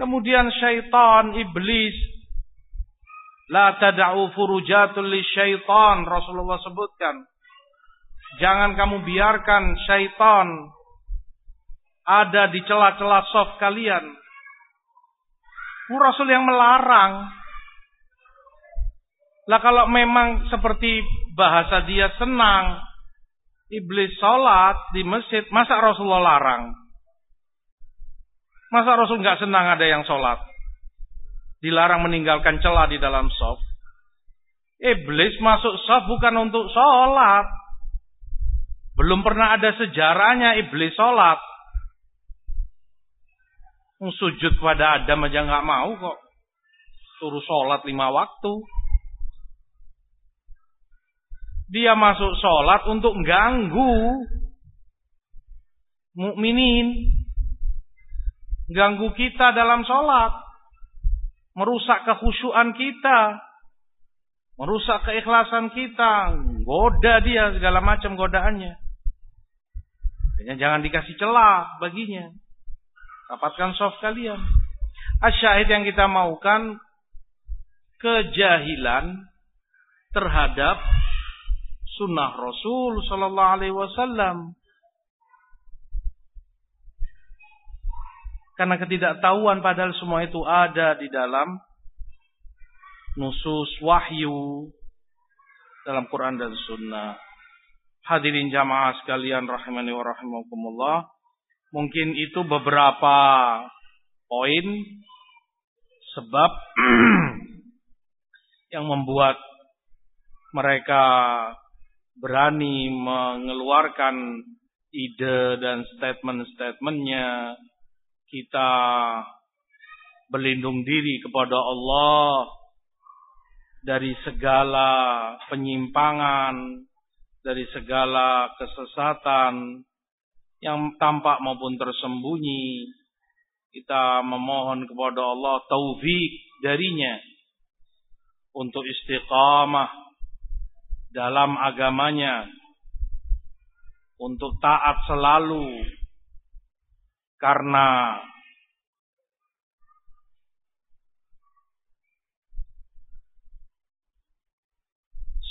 Kemudian syaitan, iblis. La tada'u furujatul li syaitan. Rasulullah sebutkan. Jangan kamu biarkan syaitan ada di celah-celah soft kalian. Rasul yang melarang. Lah kalau memang seperti bahasa dia senang iblis sholat di masjid, masa Rasulullah larang? Masa Rasul nggak senang ada yang sholat? Dilarang meninggalkan celah di dalam sof. Iblis masuk sof bukan untuk sholat. Belum pernah ada sejarahnya iblis sholat. Sujud pada Adam aja nggak mau kok. Suruh sholat lima waktu dia masuk sholat untuk ganggu mukminin, ganggu kita dalam sholat, merusak kekhusyuan kita, merusak keikhlasan kita, goda dia segala macam godaannya. jangan dikasih celah baginya. Dapatkan soft kalian. Asyahid yang kita maukan kejahilan terhadap sunnah Rasul sallallahu alaihi wasallam. Karena ketidaktahuan padahal semua itu ada di dalam nusus wahyu dalam Quran dan sunnah. Hadirin jamaah sekalian rahimani wa rahimakumullah. Mungkin itu beberapa poin sebab yang membuat mereka berani mengeluarkan ide dan statement-statementnya. Kita berlindung diri kepada Allah dari segala penyimpangan, dari segala kesesatan yang tampak maupun tersembunyi. Kita memohon kepada Allah taufik darinya untuk istiqamah dalam agamanya untuk taat selalu karena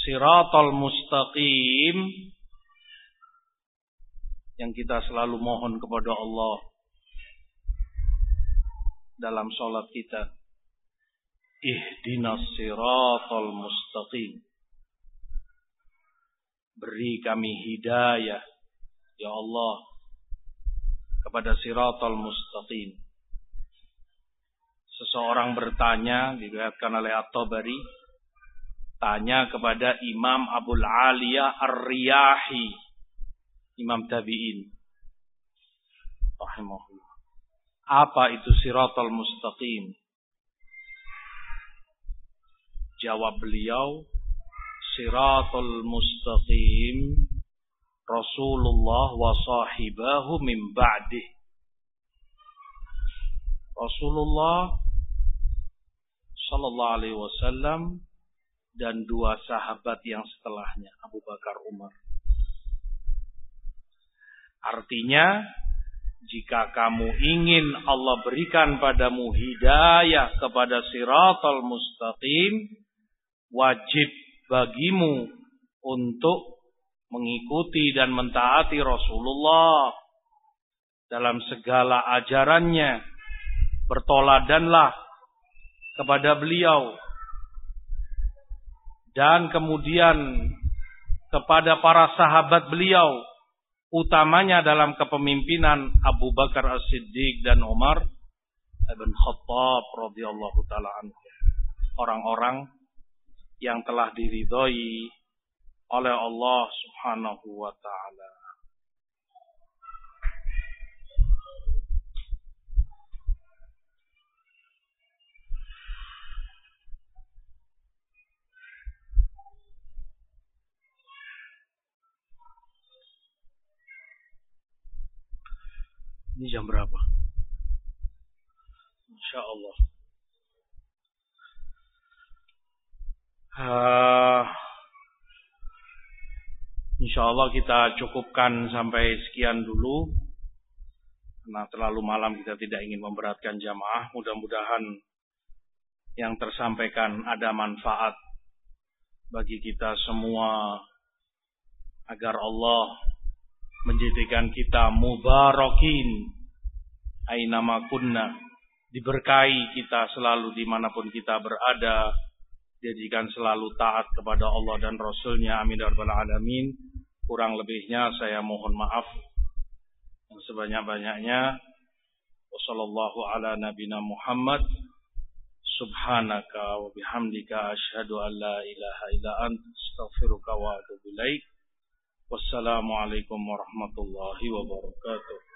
siratal mustaqim yang kita selalu mohon kepada Allah dalam sholat kita. Ihdinas siratal mustaqim. Beri kami hidayah, ya Allah, kepada siratal mustaqim. Seseorang bertanya, diriwayatkan oleh At-Tabari, tanya kepada Imam Abul Aliyah Ar-Riyahi, Imam Tabi'in. Rahimahullah. Apa itu siratal mustaqim? Jawab beliau, siratul mustaqim Rasulullah wa sahibahu min ba'dih. Rasulullah sallallahu alaihi wasallam dan dua sahabat yang setelahnya Abu Bakar Umar. Artinya jika kamu ingin Allah berikan padamu hidayah kepada siratal mustaqim wajib bagimu untuk mengikuti dan mentaati Rasulullah dalam segala ajarannya. Bertoladanlah kepada beliau dan kemudian kepada para sahabat beliau utamanya dalam kepemimpinan Abu Bakar As-Siddiq dan Umar ibn Khattab radhiyallahu taala Orang-orang yang telah diridhoi oleh Allah Subhanahu wa taala. Ini jam berapa? Insya Allah. Uh, insya Allah kita cukupkan sampai sekian dulu. Karena terlalu malam kita tidak ingin memberatkan jamaah. Mudah-mudahan yang tersampaikan ada manfaat bagi kita semua agar Allah menjadikan kita mubarakin ainama kunna diberkahi kita selalu di mana pun kita berada jadikan selalu taat kepada Allah dan Rasulnya amin ya alamin kurang lebihnya saya mohon maaf yang sebanyak-banyaknya. Wasallallahu ala nabina Muhammad. Subhanaka wa bihamdika asyhadu an la ilaha illa anta astaghfiruka wa atubu ilaik. Wassalamualaikum warahmatullahi wabarakatuh.